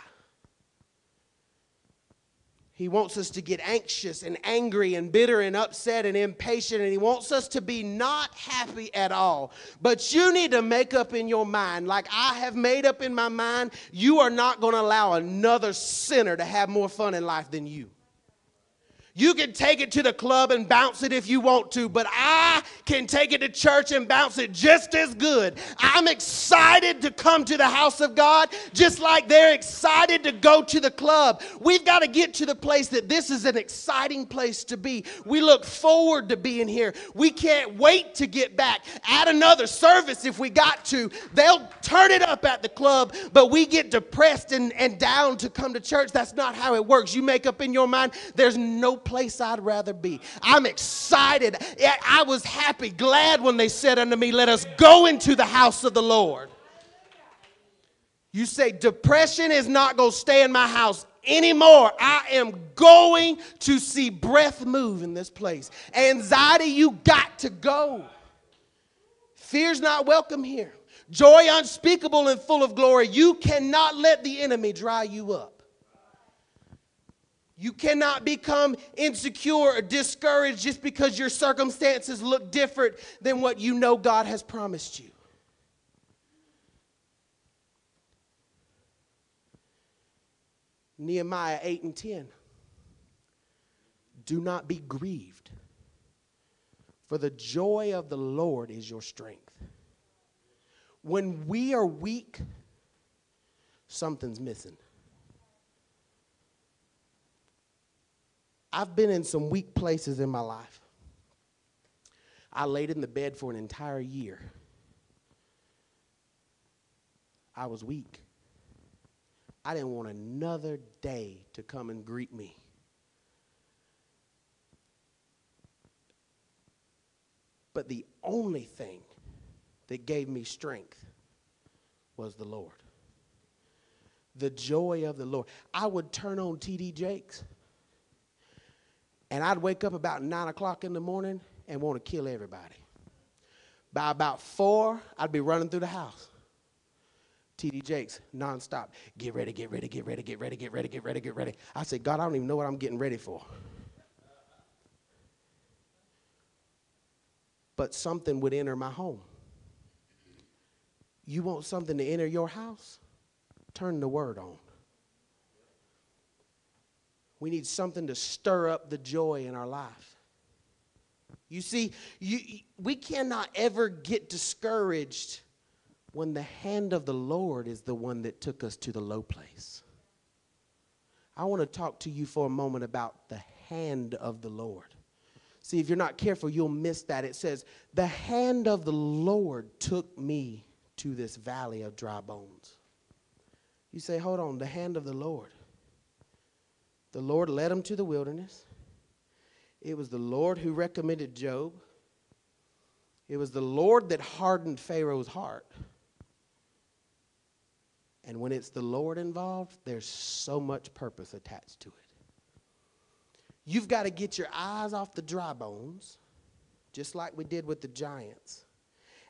He wants us to get anxious and angry and bitter and upset and impatient, and he wants us to be not happy at all. But you need to make up in your mind, like I have made up in my mind, you are not going to allow another sinner to have more fun in life than you. You can take it to the club and bounce it if you want to, but I can take it to church and bounce it just as good. I'm excited to come to the house of God just like they're excited to go to the club. We've got to get to the place that this is an exciting place to be. We look forward to being here. We can't wait to get back. Add another service if we got to. They'll turn it up at the club, but we get depressed and, and down to come to church. That's not how it works. You make up in your mind, there's no place I'd rather be. I'm excited. I was happy, glad when they said unto me, Let us go into the house of the Lord. You say, Depression is not going to stay in my house anymore. I am going to see breath move in this place. Anxiety, you got to go. Fear's not welcome here. Joy unspeakable and full of glory. You cannot let the enemy dry you up. You cannot become insecure or discouraged just because your circumstances look different than what you know God has promised you. Nehemiah 8 and 10. Do not be grieved, for the joy of the Lord is your strength. When we are weak, something's missing. I've been in some weak places in my life. I laid in the bed for an entire year. I was weak. I didn't want another day to come and greet me. But the only thing that gave me strength was the Lord. The joy of the Lord. I would turn on T.D. Jakes And I'd wake up about nine o'clock in the morning and want to kill everybody. By about four, I'd be running through the house. TD Jakes, nonstop. Get ready, get ready, get ready, get ready, get ready, get ready, get ready. I said, God, I don't even know what I'm getting ready for. But something would enter my home. You want something to enter your house? Turn the word on. We need something to stir up the joy in our life. You see, you, we cannot ever get discouraged when the hand of the Lord is the one that took us to the low place. I want to talk to you for a moment about the hand of the Lord. See, if you're not careful, you'll miss that. It says, The hand of the Lord took me to this valley of dry bones. You say, Hold on, the hand of the Lord. The Lord led him to the wilderness. It was the Lord who recommended Job. It was the Lord that hardened Pharaoh's heart. And when it's the Lord involved, there's so much purpose attached to it. You've got to get your eyes off the dry bones, just like we did with the giants.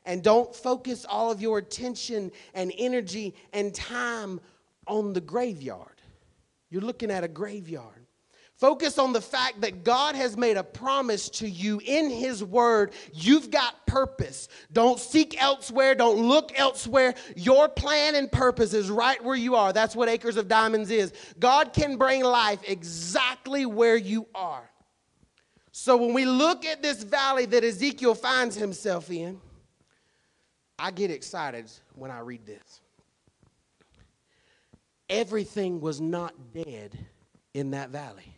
And don't focus all of your attention and energy and time on the graveyard. You're looking at a graveyard. Focus on the fact that God has made a promise to you in His Word. You've got purpose. Don't seek elsewhere. Don't look elsewhere. Your plan and purpose is right where you are. That's what Acres of Diamonds is. God can bring life exactly where you are. So when we look at this valley that Ezekiel finds himself in, I get excited when I read this. Everything was not dead in that valley.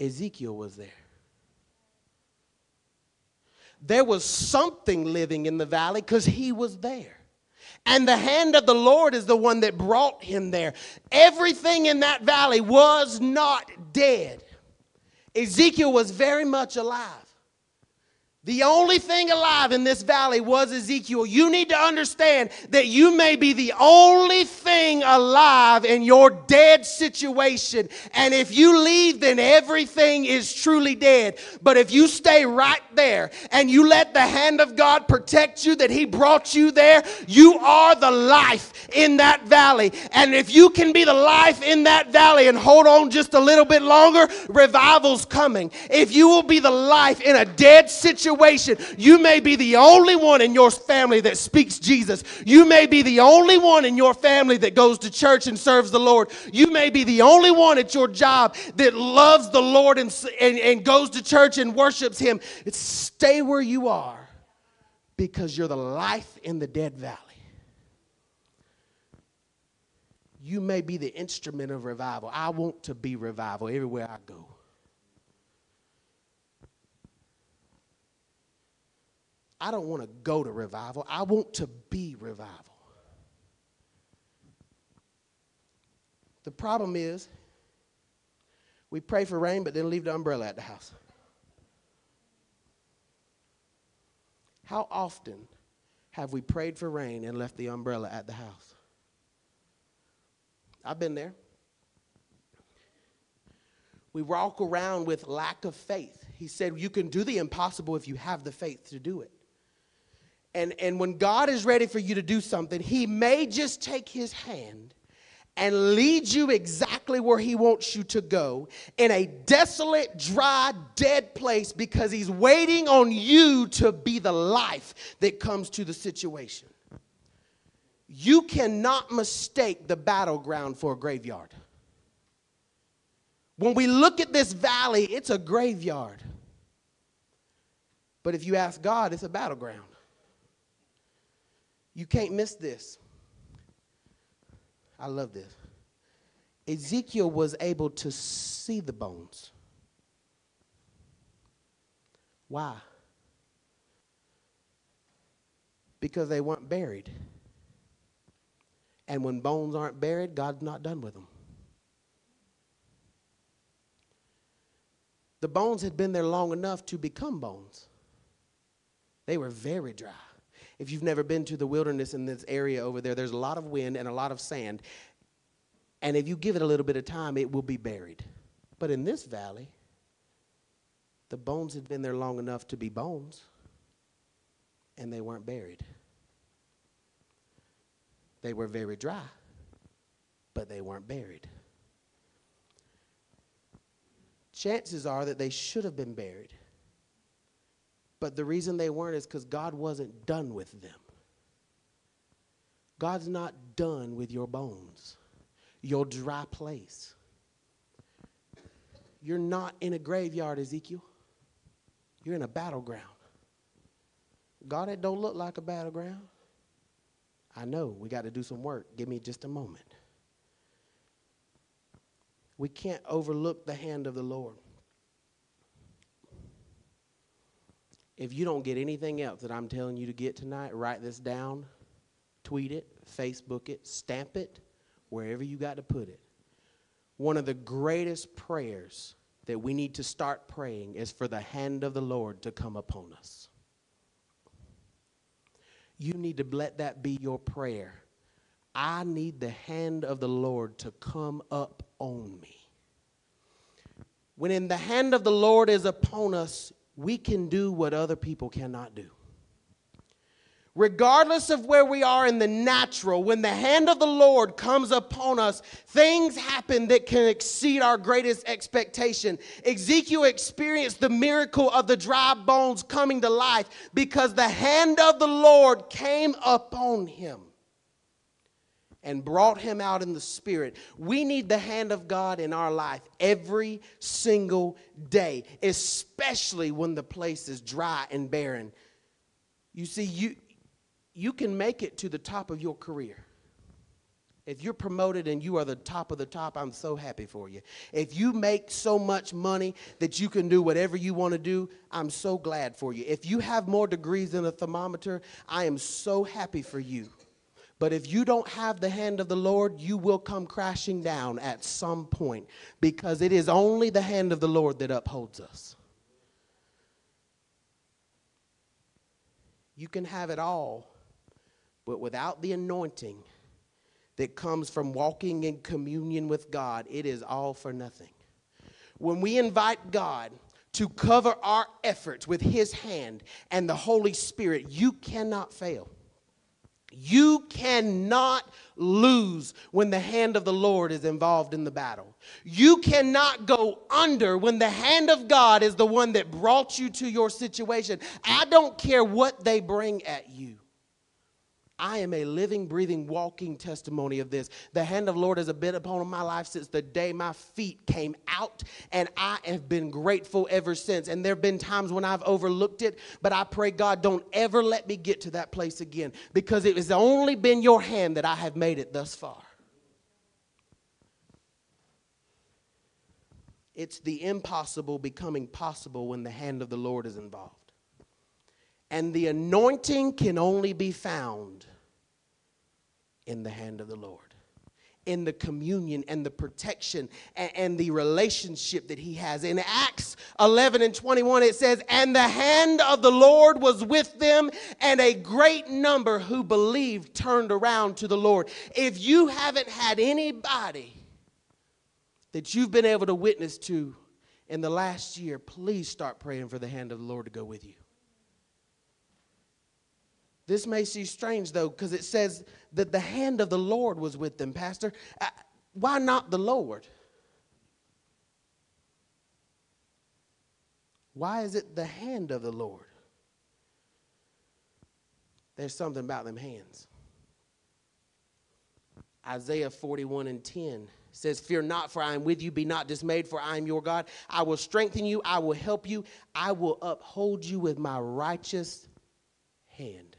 Ezekiel was there. There was something living in the valley because he was there. And the hand of the Lord is the one that brought him there. Everything in that valley was not dead. Ezekiel was very much alive. The only thing alive in this valley was Ezekiel. You need to understand that you may be the only thing alive in your dead situation. And if you leave, then everything is truly dead. But if you stay right there and you let the hand of God protect you, that He brought you there, you are the life in that valley. And if you can be the life in that valley and hold on just a little bit longer, revival's coming. If you will be the life in a dead situation, situation. You may be the only one in your family that speaks Jesus. You may be the only one in your family that goes to church and serves the Lord. You may be the only one at your job that loves the Lord and, and, and goes to church and worships Him. It's stay where you are because you're the life in the dead valley. You may be the instrument of revival. I want to be revival everywhere I go. I don't want to go to revival. I want to be revival. The problem is, we pray for rain, but then leave the umbrella at the house. How often have we prayed for rain and left the umbrella at the house? I've been there. We walk around with lack of faith. He said, You can do the impossible if you have the faith to do it. And, and when God is ready for you to do something, He may just take His hand and lead you exactly where He wants you to go in a desolate, dry, dead place because He's waiting on you to be the life that comes to the situation. You cannot mistake the battleground for a graveyard. When we look at this valley, it's a graveyard. But if you ask God, it's a battleground. You can't miss this. I love this. Ezekiel was able to see the bones. Why? Because they weren't buried. And when bones aren't buried, God's not done with them. The bones had been there long enough to become bones. They were very dry. If you've never been to the wilderness in this area over there, there's a lot of wind and a lot of sand. And if you give it a little bit of time, it will be buried. But in this valley, the bones had been there long enough to be bones, and they weren't buried. They were very dry, but they weren't buried. Chances are that they should have been buried. But the reason they weren't is because God wasn't done with them. God's not done with your bones, your dry place. You're not in a graveyard, Ezekiel. You're in a battleground. God, it don't look like a battleground. I know we got to do some work. Give me just a moment. We can't overlook the hand of the Lord. If you don't get anything else that I'm telling you to get tonight, write this down, tweet it, Facebook it, stamp it, wherever you got to put it. One of the greatest prayers that we need to start praying is for the hand of the Lord to come upon us. You need to let that be your prayer. I need the hand of the Lord to come up on me. When in the hand of the Lord is upon us, we can do what other people cannot do. Regardless of where we are in the natural, when the hand of the Lord comes upon us, things happen that can exceed our greatest expectation. Ezekiel experienced the miracle of the dry bones coming to life because the hand of the Lord came upon him and brought him out in the spirit. We need the hand of God in our life every single day, especially when the place is dry and barren. You see, you, you can make it to the top of your career. If you're promoted and you are the top of the top, I'm so happy for you. If you make so much money that you can do whatever you want to do, I'm so glad for you. If you have more degrees than a thermometer, I am so happy for you. But if you don't have the hand of the Lord, you will come crashing down at some point because it is only the hand of the Lord that upholds us. You can have it all, but without the anointing that comes from walking in communion with God, it is all for nothing. When we invite God, to cover our efforts with His hand and the Holy Spirit, you cannot fail. You cannot lose when the hand of the Lord is involved in the battle. You cannot go under when the hand of God is the one that brought you to your situation. I don't care what they bring at you. I am a living, breathing, walking testimony of this. The hand of the Lord has been upon my life since the day my feet came out, and I have been grateful ever since. And there have been times when I've overlooked it, but I pray, God, don't ever let me get to that place again because it has only been your hand that I have made it thus far. It's the impossible becoming possible when the hand of the Lord is involved. And the anointing can only be found in the hand of the Lord, in the communion and the protection and, and, the relationship that He has. In Acts 11 and 21, it says, And the hand of the Lord was with them, and a great number who believed turned around to the Lord. If you haven't had anybody that you've been able to witness to in the last year, please start praying for the hand of the Lord to go with you. This may seem strange, though, because it says that the hand of the Lord was with them, Pastor. Uh, why not the Lord? Why is it the hand of the Lord? There's something about them hands. Isaiah 41 and 10 says, Fear not, for I am with you. Be not dismayed, for I am your God. I will strengthen you. I will help you. I will uphold you with my righteous hand.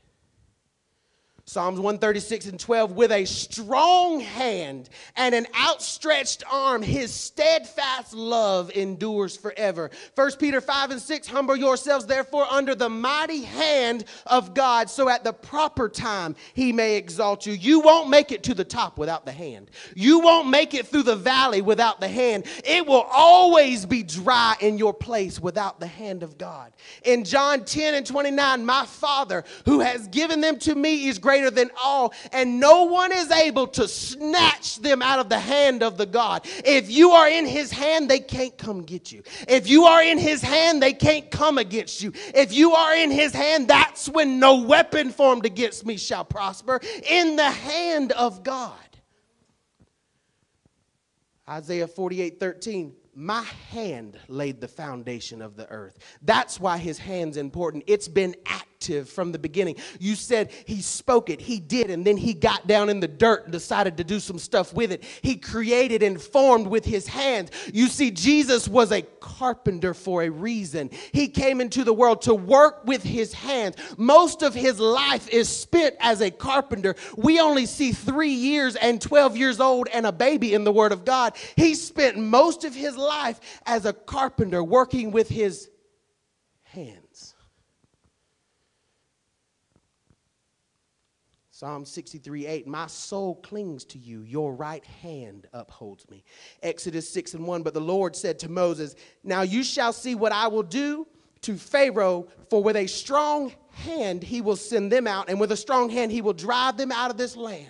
Psalms 136 and 12, with a strong hand and an outstretched arm, his steadfast love endures forever. 1 Peter 5 and 6, humble yourselves therefore under the mighty hand of God, so at the proper time he may exalt you. You won't make it to the top without the hand. You won't make it through the valley without the hand. It will always be dry in your place without the hand of God. In John 10 and 29, my Father who has given them to me is great greater than all, and no one is able to snatch them out of the hand of the God. If you are in his hand, they can't come get you. If you are in his hand, they can't come against you. If you are in his hand, that's when no weapon formed against me shall prosper. In the hand of God. Isaiah 48 13 my hand laid the foundation of the earth. That's why his hand's important. It's been active from the beginning. You said he spoke it, he did, and then he got down in the dirt and decided to do some stuff with it. He created and formed with his hands. You see, Jesus was a carpenter for a reason. He came into the world to work with his hands. Most of his life is spent as a carpenter. We only see three years and 12 years old and a baby in the Word of God. He spent most of his life as a carpenter working with his hands. Psalm 63 8, my soul clings to you, your right hand upholds me. Exodus 6 and 1, but the Lord said to Moses, Now you shall see what I will do to Pharaoh, for with a strong hand he will send them out, and with a strong hand he will drive them out of this land.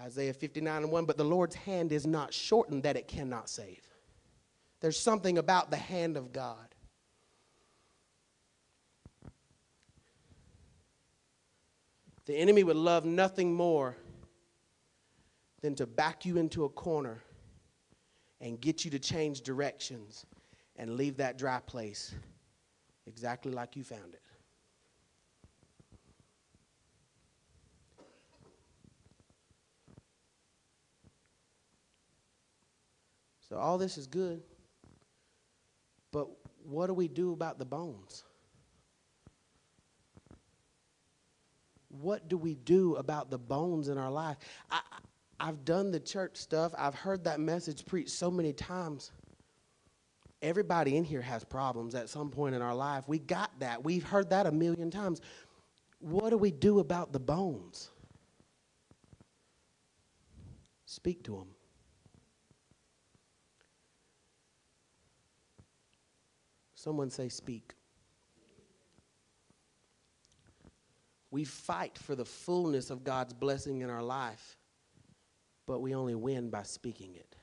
Isaiah 59 and 1, but the Lord's hand is not shortened that it cannot save. There's something about the hand of God. The enemy would love nothing more than to back you into a corner and get you to change directions and leave that dry place exactly like you found it. So all this is good. But what do we do about the bones? What do we do about the bones in our life? I, I've done the church stuff. I've heard that message preached so many times. Everybody in here has problems at some point in our life. We got that. We've heard that a million times. What do we do about the bones? Speak to them. Someone say, Speak. We fight for the fullness of God's blessing in our life, but we only win by speaking it.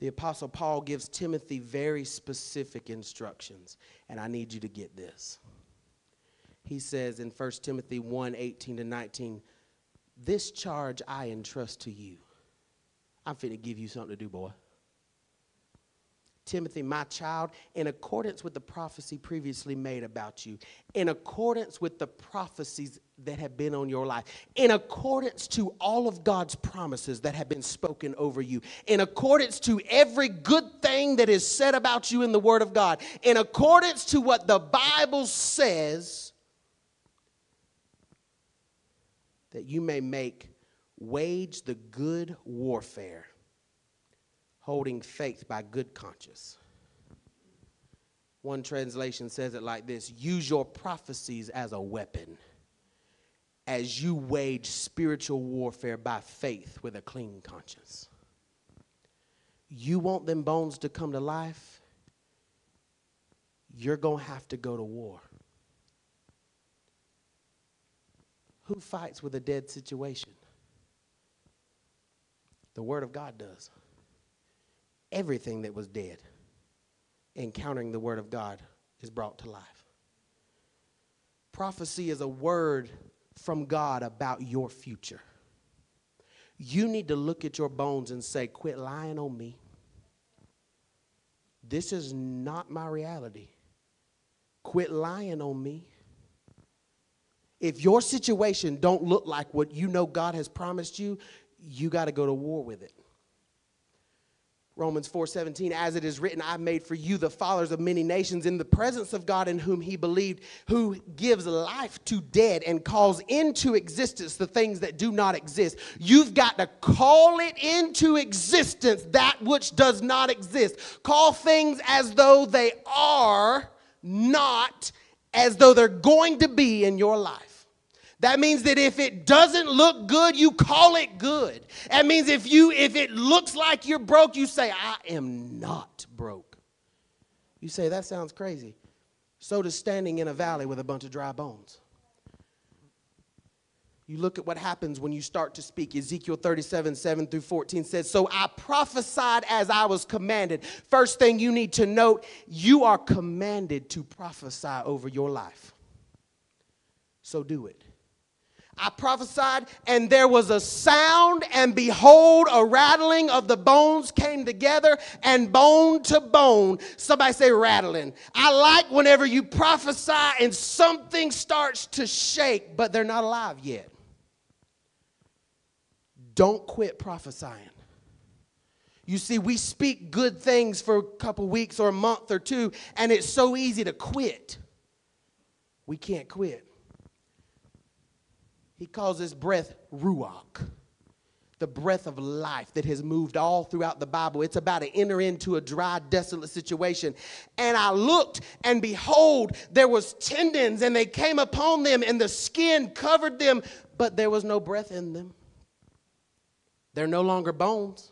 The Apostle Paul gives Timothy very specific instructions, and I need you to get this. He says in 1 Timothy 1 18 to 19, This charge I entrust to you. I'm fit to give you something to do, boy. Timothy, my child, in accordance with the prophecy previously made about you, in accordance with the prophecies that have been on your life, in accordance to all of God's promises that have been spoken over you, in accordance to every good thing that is said about you in the Word of God, in accordance to what the Bible says, that you may make wage the good warfare holding faith by good conscience. One translation says it like this use your prophecies as a weapon as you wage spiritual warfare by faith with a clean conscience. You want them bones to come to life? You're going to have to go to war. Who fights with a dead situation? The Word of God does everything that was dead, encountering the Word of God, is brought to life. Prophecy is a word from God about your future. You need to look at your bones and say, Quit lying on me. This is not my reality. Quit lying on me. If your situation don't look like what you know God has promised you, you got to go to war with it. Romans 4:17 as it is written I've made for you the fathers of many nations in the presence of God in whom he believed who gives life to dead and calls into existence the things that do not exist. You've got to call it into existence that which does not exist. Call things as though they are not as though they're going to be in your life that means that if it doesn't look good, you call it good. That means if you if it looks like you're broke, you say I am not broke. You say that sounds crazy. So does standing in a valley with a bunch of dry bones. You look at what happens when you start to speak. Ezekiel 37, 7 through 14 says, So I prophesied as I was commanded. First thing you need to note, you are commanded to prophesy over your life. So do it. I prophesied, and there was a sound, and behold, a rattling of the bones came together, and bone to bone. Somebody say rattling. I like whenever you prophesy and something starts to shake, but they're not alive yet. Don't quit prophesying. You see, we speak good things for a couple weeks or a month or two, and it's so easy to quit. We can't quit. He calls this breath ruach, the breath of life that has moved all throughout the Bible. It's about to enter into a dry, desolate situation. And I looked, and behold, there was tendons, and they came upon them, and the skin covered them, but there was no breath in them. They're no longer bones,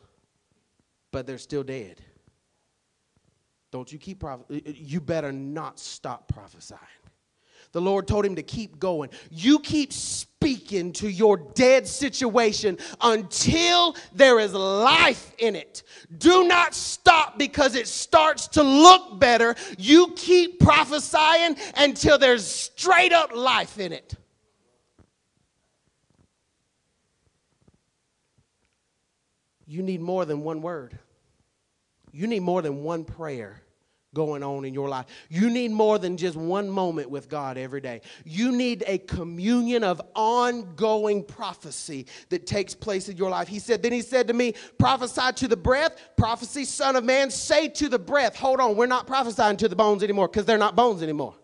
but they're still dead. Don't you keep prophesying. You better not stop prophesying. The Lord told him to keep going. You keep speaking to your dead situation until there is life in it. Do not stop because it starts to look better. You keep prophesying until there's straight up life in it. You need more than one word. You need more than one prayer going on in your life. You need more than just one moment with God every day. You need a communion of ongoing prophecy that takes place in your life. He said, Then he said to me, Prophesy to the breath, prophecy, son of man, say to the breath. Hold on, we're not prophesying to the bones anymore because they're not bones anymore.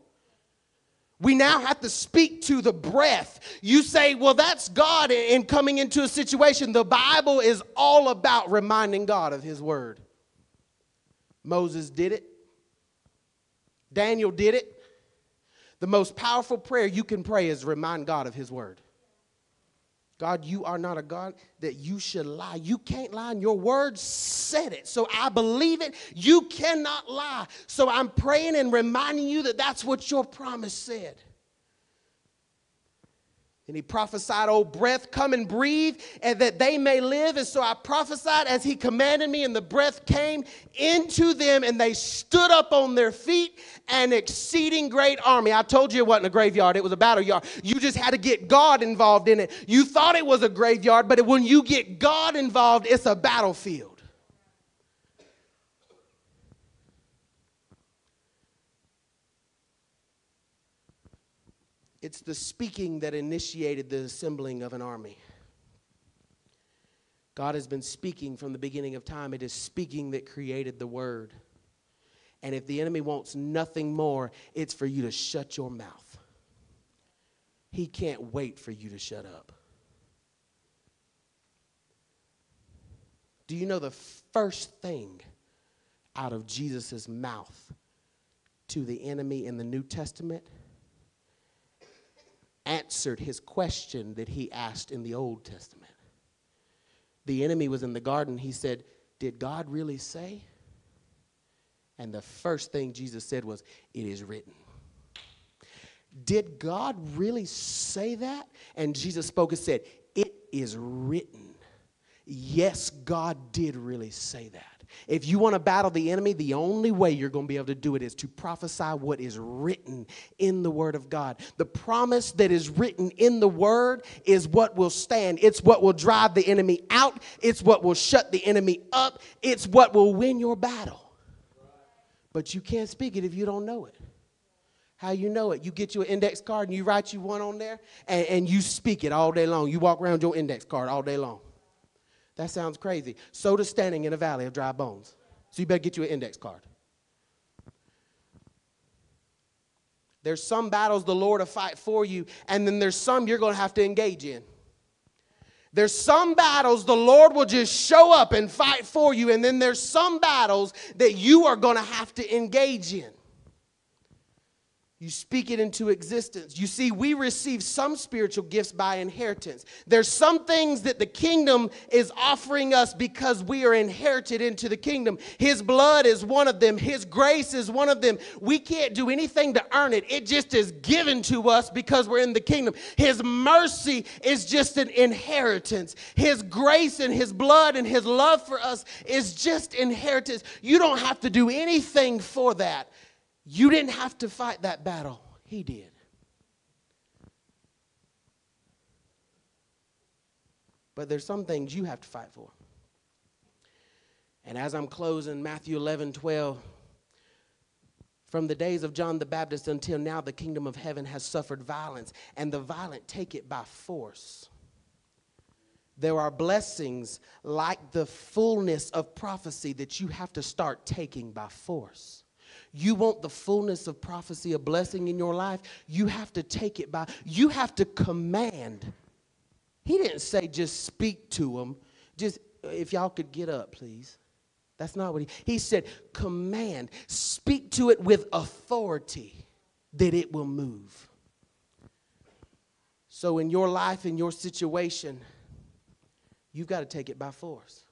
We now have to speak to the breath. You say, well, that's God in coming into a situation. The Bible is all about reminding God of His word. Moses did it, Daniel did it. The most powerful prayer you can pray is remind God of His word. God, you are not a God that you should lie. You can't lie, and your word said it. So I believe it. You cannot lie. So I'm praying and reminding you that that's what your promise said. And he prophesied, Oh, breath, come and breathe, and that they may live. And so I prophesied as he commanded me, and the breath came into them, and they stood up on their feet, an exceeding great army. I told you it wasn't a graveyard, it was a battle yard. You just had to get God involved in it. You thought it was a graveyard, but when you get God involved, it's a battlefield. It's the speaking that initiated the assembling of an army. God has been speaking from the beginning of time. It is speaking that created the word. And if the enemy wants nothing more, it's for you to shut your mouth. He can't wait for you to shut up. Do you know the first thing out of Jesus' mouth to the enemy in the New Testament? Answered his question that he asked in the Old Testament. The enemy was in the garden. He said, Did God really say? And the first thing Jesus said was, It is written. Did God really say that? And Jesus spoke and said, It is written. Yes, God did really say that. If you want to battle the enemy, the only way you're going to be able to do it is to prophesy what is written in the Word of God. The promise that is written in the Word is what will stand. It's what will drive the enemy out. It's what will shut the enemy up. It's what will win your battle. But you can't speak it if you don't know it. How you know it? You get you an index card and you write you one on there and, and you speak it all day long. You walk around your index card all day long. That sounds crazy. So does standing in a valley of dry bones. So you better get you an index card. There's some battles the Lord will fight for you, and then there's some you're going to have to engage in. There's some battles the Lord will just show up and fight for you, and then there's some battles that you are going to have to engage in. You speak it into existence. You see, we receive some spiritual gifts by inheritance. There's some things that the kingdom is offering us because we are inherited into the kingdom. His blood is one of them, His grace is one of them. We can't do anything to earn it, it just is given to us because we're in the kingdom. His mercy is just an inheritance. His grace and His blood and His love for us is just inheritance. You don't have to do anything for that. You didn't have to fight that battle, He did. But there's some things you have to fight for. And as I'm closing, Matthew 11, 12, from the days of John the Baptist until now, the kingdom of heaven has suffered violence, and the violent take it by force. There are blessings like the fullness of prophecy that you have to start taking by force. You want the fullness of prophecy, a blessing in your life, you have to take it by, you have to command. He didn't say just speak to them, just uh, if y'all could get up, please. That's not what he, he said, command, speak to it with authority that it will move. So, in your life, in your situation, you've got to take it by force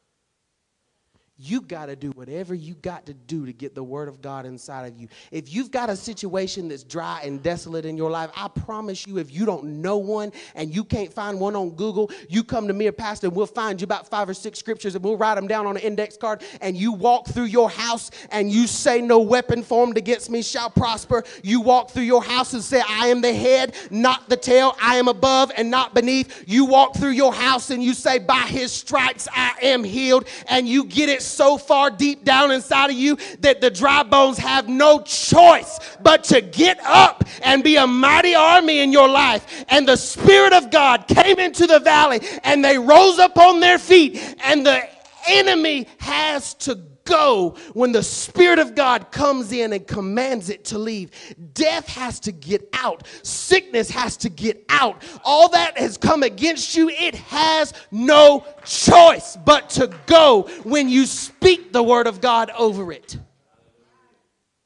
you got to do whatever you got to do to get the word of God inside of you. If you've got a situation that's dry and desolate in your life, I promise you, if you don't know one and you can't find one on Google, you come to me or Pastor, and we'll find you about five or six scriptures and we'll write them down on an index card. And you walk through your house and you say, No weapon formed against me shall prosper. You walk through your house and say, I am the head, not the tail. I am above and not beneath. You walk through your house and you say, By his stripes I am healed. And you get it so far deep down inside of you that the dry bones have no choice but to get up and be a mighty army in your life. And the Spirit of God came into the valley and they rose up on their feet, and the enemy has to go when the Spirit of God comes in and commands it to leave. Death has to get out, sickness has to get out. All that has come against you, it has no choice but to go when you speak the Word of God over it.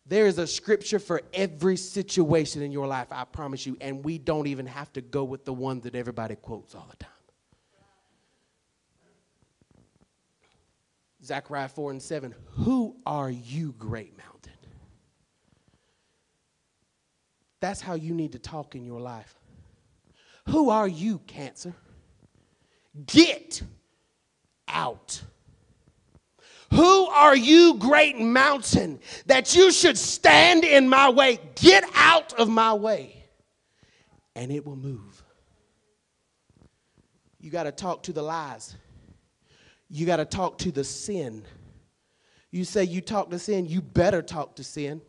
There is a scripture for every situation in your life, I promise you, and we don't even have to go with the one that everybody quotes all the time. Zechariah 4 and 7. Who are you, great mountain? That's how you need to talk in your life. Who are you, cancer? Get out. Who are you, great mountain, that you should stand in my way? Get out of my way, and it will move. You got to talk to the lies you got to talk to the sin. You say you talk to sin, you better talk to sin.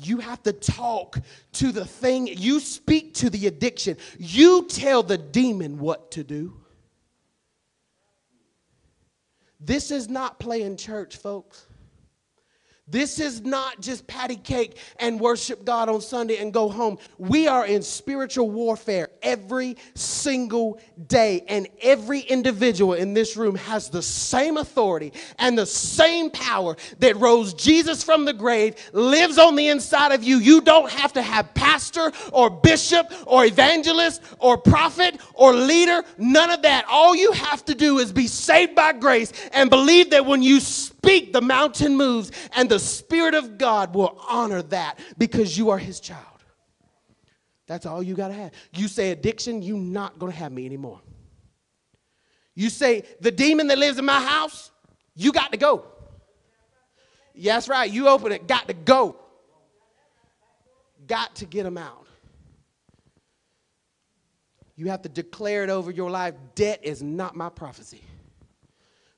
You have to talk to the thing, you speak to the addiction. You tell the demon what to do. This is not playing church, folks. This is not just patty cake and worship God on Sunday and go home. We are in spiritual warfare every single day, and every individual in this room has the same authority and the same power that rose Jesus from the grave, lives on the inside of you. You don't have to have pastor or bishop or evangelist or prophet or leader, none of that. All you have to do is be saved by grace and believe that when you speak, the mountain moves, and the Spirit of God will honor that because you are His child. That's all you got to have. You say addiction, you're not going to have me anymore. You say the demon that lives in my house, you got to go. Yeah, that's right. You open it, got to go. Got to get them out. You have to declare it over your life. Debt is not my prophecy.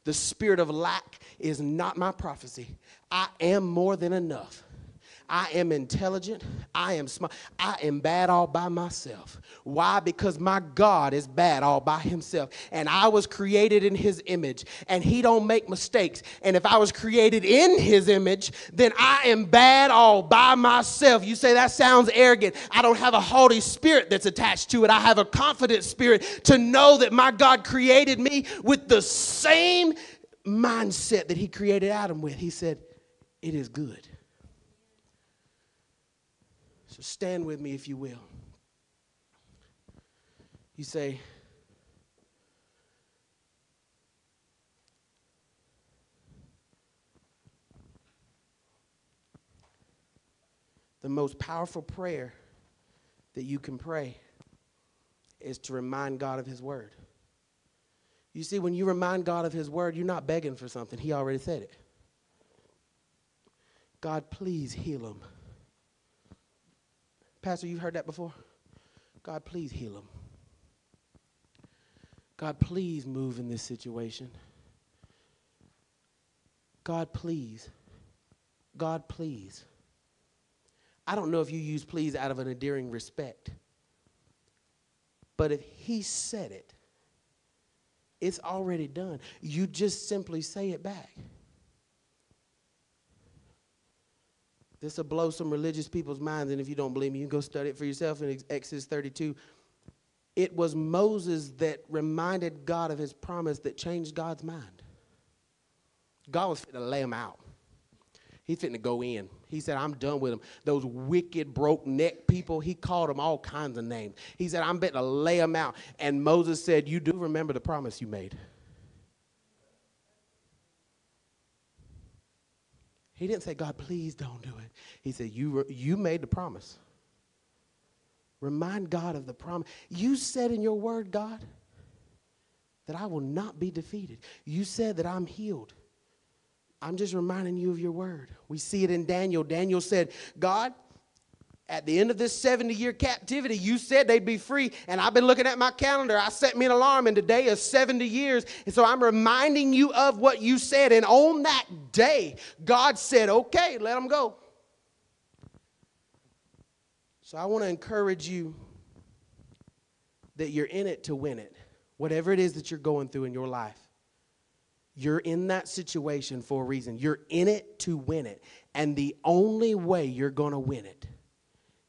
The spirit of lack is not my prophecy. I am more than enough. I am intelligent. I am smart. I am bad all by myself. Why? Because my God is bad all by himself. And I was created in his image. And he don't make mistakes. And if I was created in his image, then I am bad all by myself. You say that sounds arrogant. I don't have a haughty spirit that's attached to it. I have a confident spirit to know that my God created me with the same mindset that he created Adam with. He said, It is good. So stand with me if you will. You say, the most powerful prayer that you can pray is to remind God of His Word. You see, when you remind God of His Word, you're not begging for something, He already said it. God, please heal him. Pastor, you've heard that before? God, please heal him. God, please move in this situation. God, please. God, please. I don't know if you use please out of an endearing respect, but if he said it, it's already done. You just simply say it back. This will blow some religious people's minds, and if you don't believe me, you can go study it for yourself in Exodus 32. It was Moses that reminded God of his promise that changed God's mind. God was fit to lay him out. He's fitting to go in. He said, I'm done with them. Those wicked, broke neck people, he called them all kinds of names. He said, I'm betting to lay them out. And Moses said, You do remember the promise you made. He didn't say, God, please don't do it. He said, You, you made the promise. Remind God of the promise. You said in your word, God, that I will not be defeated. You said that I'm healed. I'm just reminding you of your word. We see it in Daniel. Daniel said, God, at the end of this 70 year captivity, you said they'd be free. And I've been looking at my calendar. I set me an alarm, and today is 70 years. And so I'm reminding you of what you said. And on that day, God said, okay, let them go. So I want to encourage you that you're in it to win it. Whatever it is that you're going through in your life, you're in that situation for a reason. You're in it to win it. And the only way you're going to win it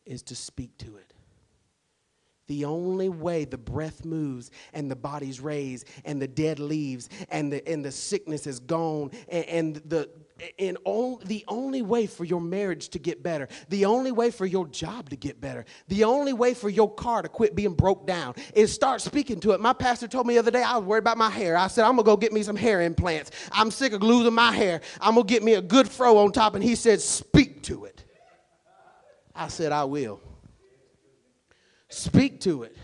is to speak to it. The only way the breath moves and the body's raised and the dead leaves and the, and the sickness is gone and, and the, and all, the only way for your marriage to get better, the only way for your job to get better, the only way for your car to quit being broke down is start speaking to it. My pastor told me the other day I was worried about my hair. I said, I'm gonna go get me some hair implants. I'm sick of losing my hair. I'm gonna get me a good fro on top. And he said, Speak to it. I said, I will. Speak to it.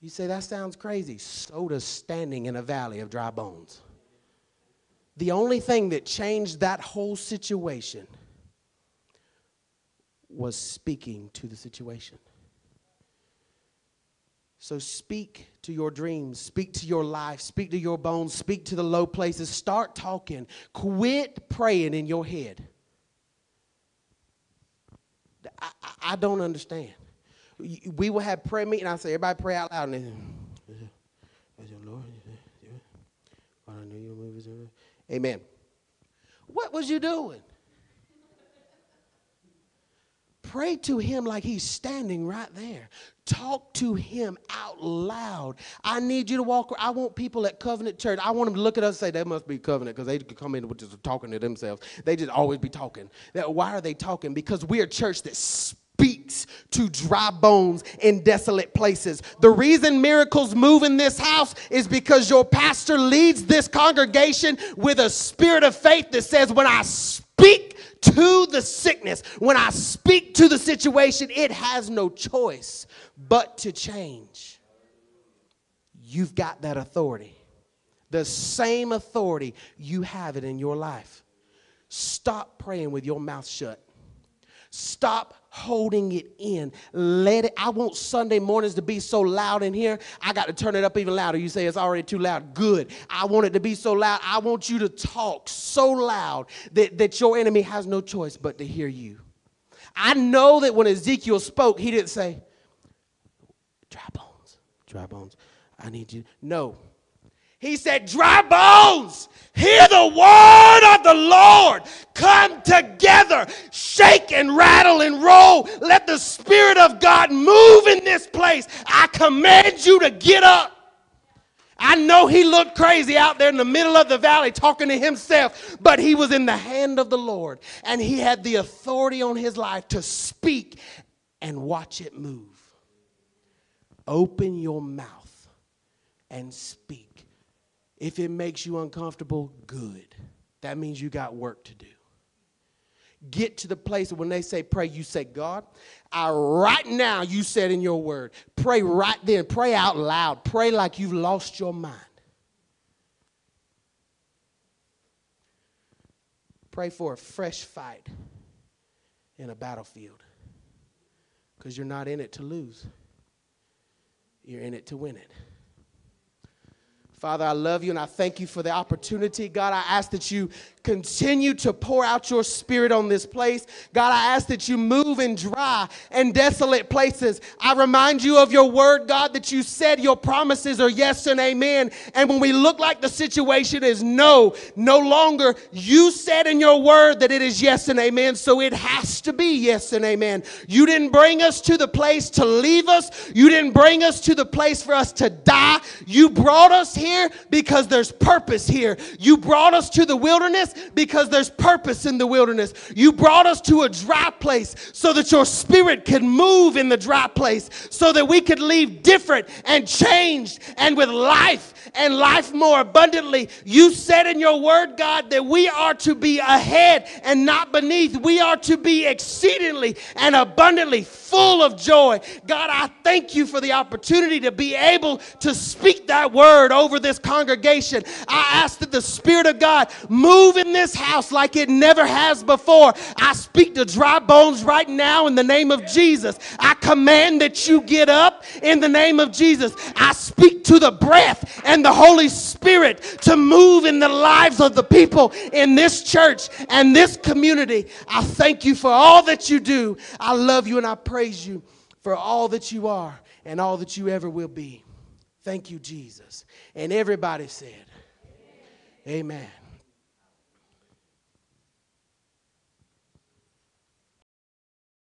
You say, that sounds crazy. So does standing in a valley of dry bones. The only thing that changed that whole situation was speaking to the situation. So speak to your dreams, speak to your life, speak to your bones, speak to the low places. Start talking. Quit praying in your head. I, I, don't understand. We will have prayer meeting. I say, everybody pray out loud. And Amen. What was you doing? Pray to him like he's standing right there. Talk to him out loud. I need you to walk. I want people at Covenant Church. I want them to look at us and say, they must be Covenant because they could come in with just talking to themselves. They just always be talking. Why are they talking? Because we're a church that speaks to dry bones in desolate places. The reason miracles move in this house is because your pastor leads this congregation with a spirit of faith that says, when I speak to the sickness, when I speak to the situation, it has no choice but to change. You've got that authority. The same authority, you have it in your life. Stop praying with your mouth shut. Stop holding it in. Let it. I want Sunday mornings to be so loud in here. I got to turn it up even louder. You say it's already too loud. Good. I want it to be so loud. I want you to talk so loud that, that your enemy has no choice but to hear you. I know that when Ezekiel spoke, he didn't say, dry bones, dry bones. I need you. No. He said, Dry bones, hear the word of the Lord. Come together, shake and rattle and roll. Let the Spirit of God move in this place. I command you to get up. I know he looked crazy out there in the middle of the valley talking to himself, but he was in the hand of the Lord and he had the authority on his life to speak and watch it move. Open your mouth and speak. If it makes you uncomfortable, good. That means you got work to do. Get to the place when they say pray, you say, God, I right now, you said in your word, pray right then, pray out loud, pray like you've lost your mind. Pray for a fresh fight in a battlefield because you're not in it to lose, you're in it to win it. Father, I love you and I thank you for the opportunity. God, I ask that you continue to pour out your spirit on this place. God, I ask that you move in dry and desolate places. I remind you of your word, God, that you said your promises are yes and amen. And when we look like the situation is no, no longer, you said in your word that it is yes and amen. So it has to be yes and amen. You didn't bring us to the place to leave us, you didn't bring us to the place for us to die. You brought us here because there's purpose here. You brought us to the wilderness because there's purpose in the wilderness. You brought us to a dry place so that your spirit could move in the dry place, so that we could leave different and changed and with life and life more abundantly. You said in your word, God, that we are to be ahead and not beneath. We are to be exceedingly and abundantly full of joy. God, I thank you for the opportunity to be able to speak that word over this congregation. I ask that the Spirit of God move in this house like it never has before. I speak to dry bones right now in the name of Jesus. I command that you get up in the name of Jesus. I speak to the breath the Holy Spirit to move in the lives of the people in this church and this community. I thank you for all that you do. I love you and I praise you for all that you are and all that you ever will be. Thank you, Jesus. And everybody said, Amen. Amen.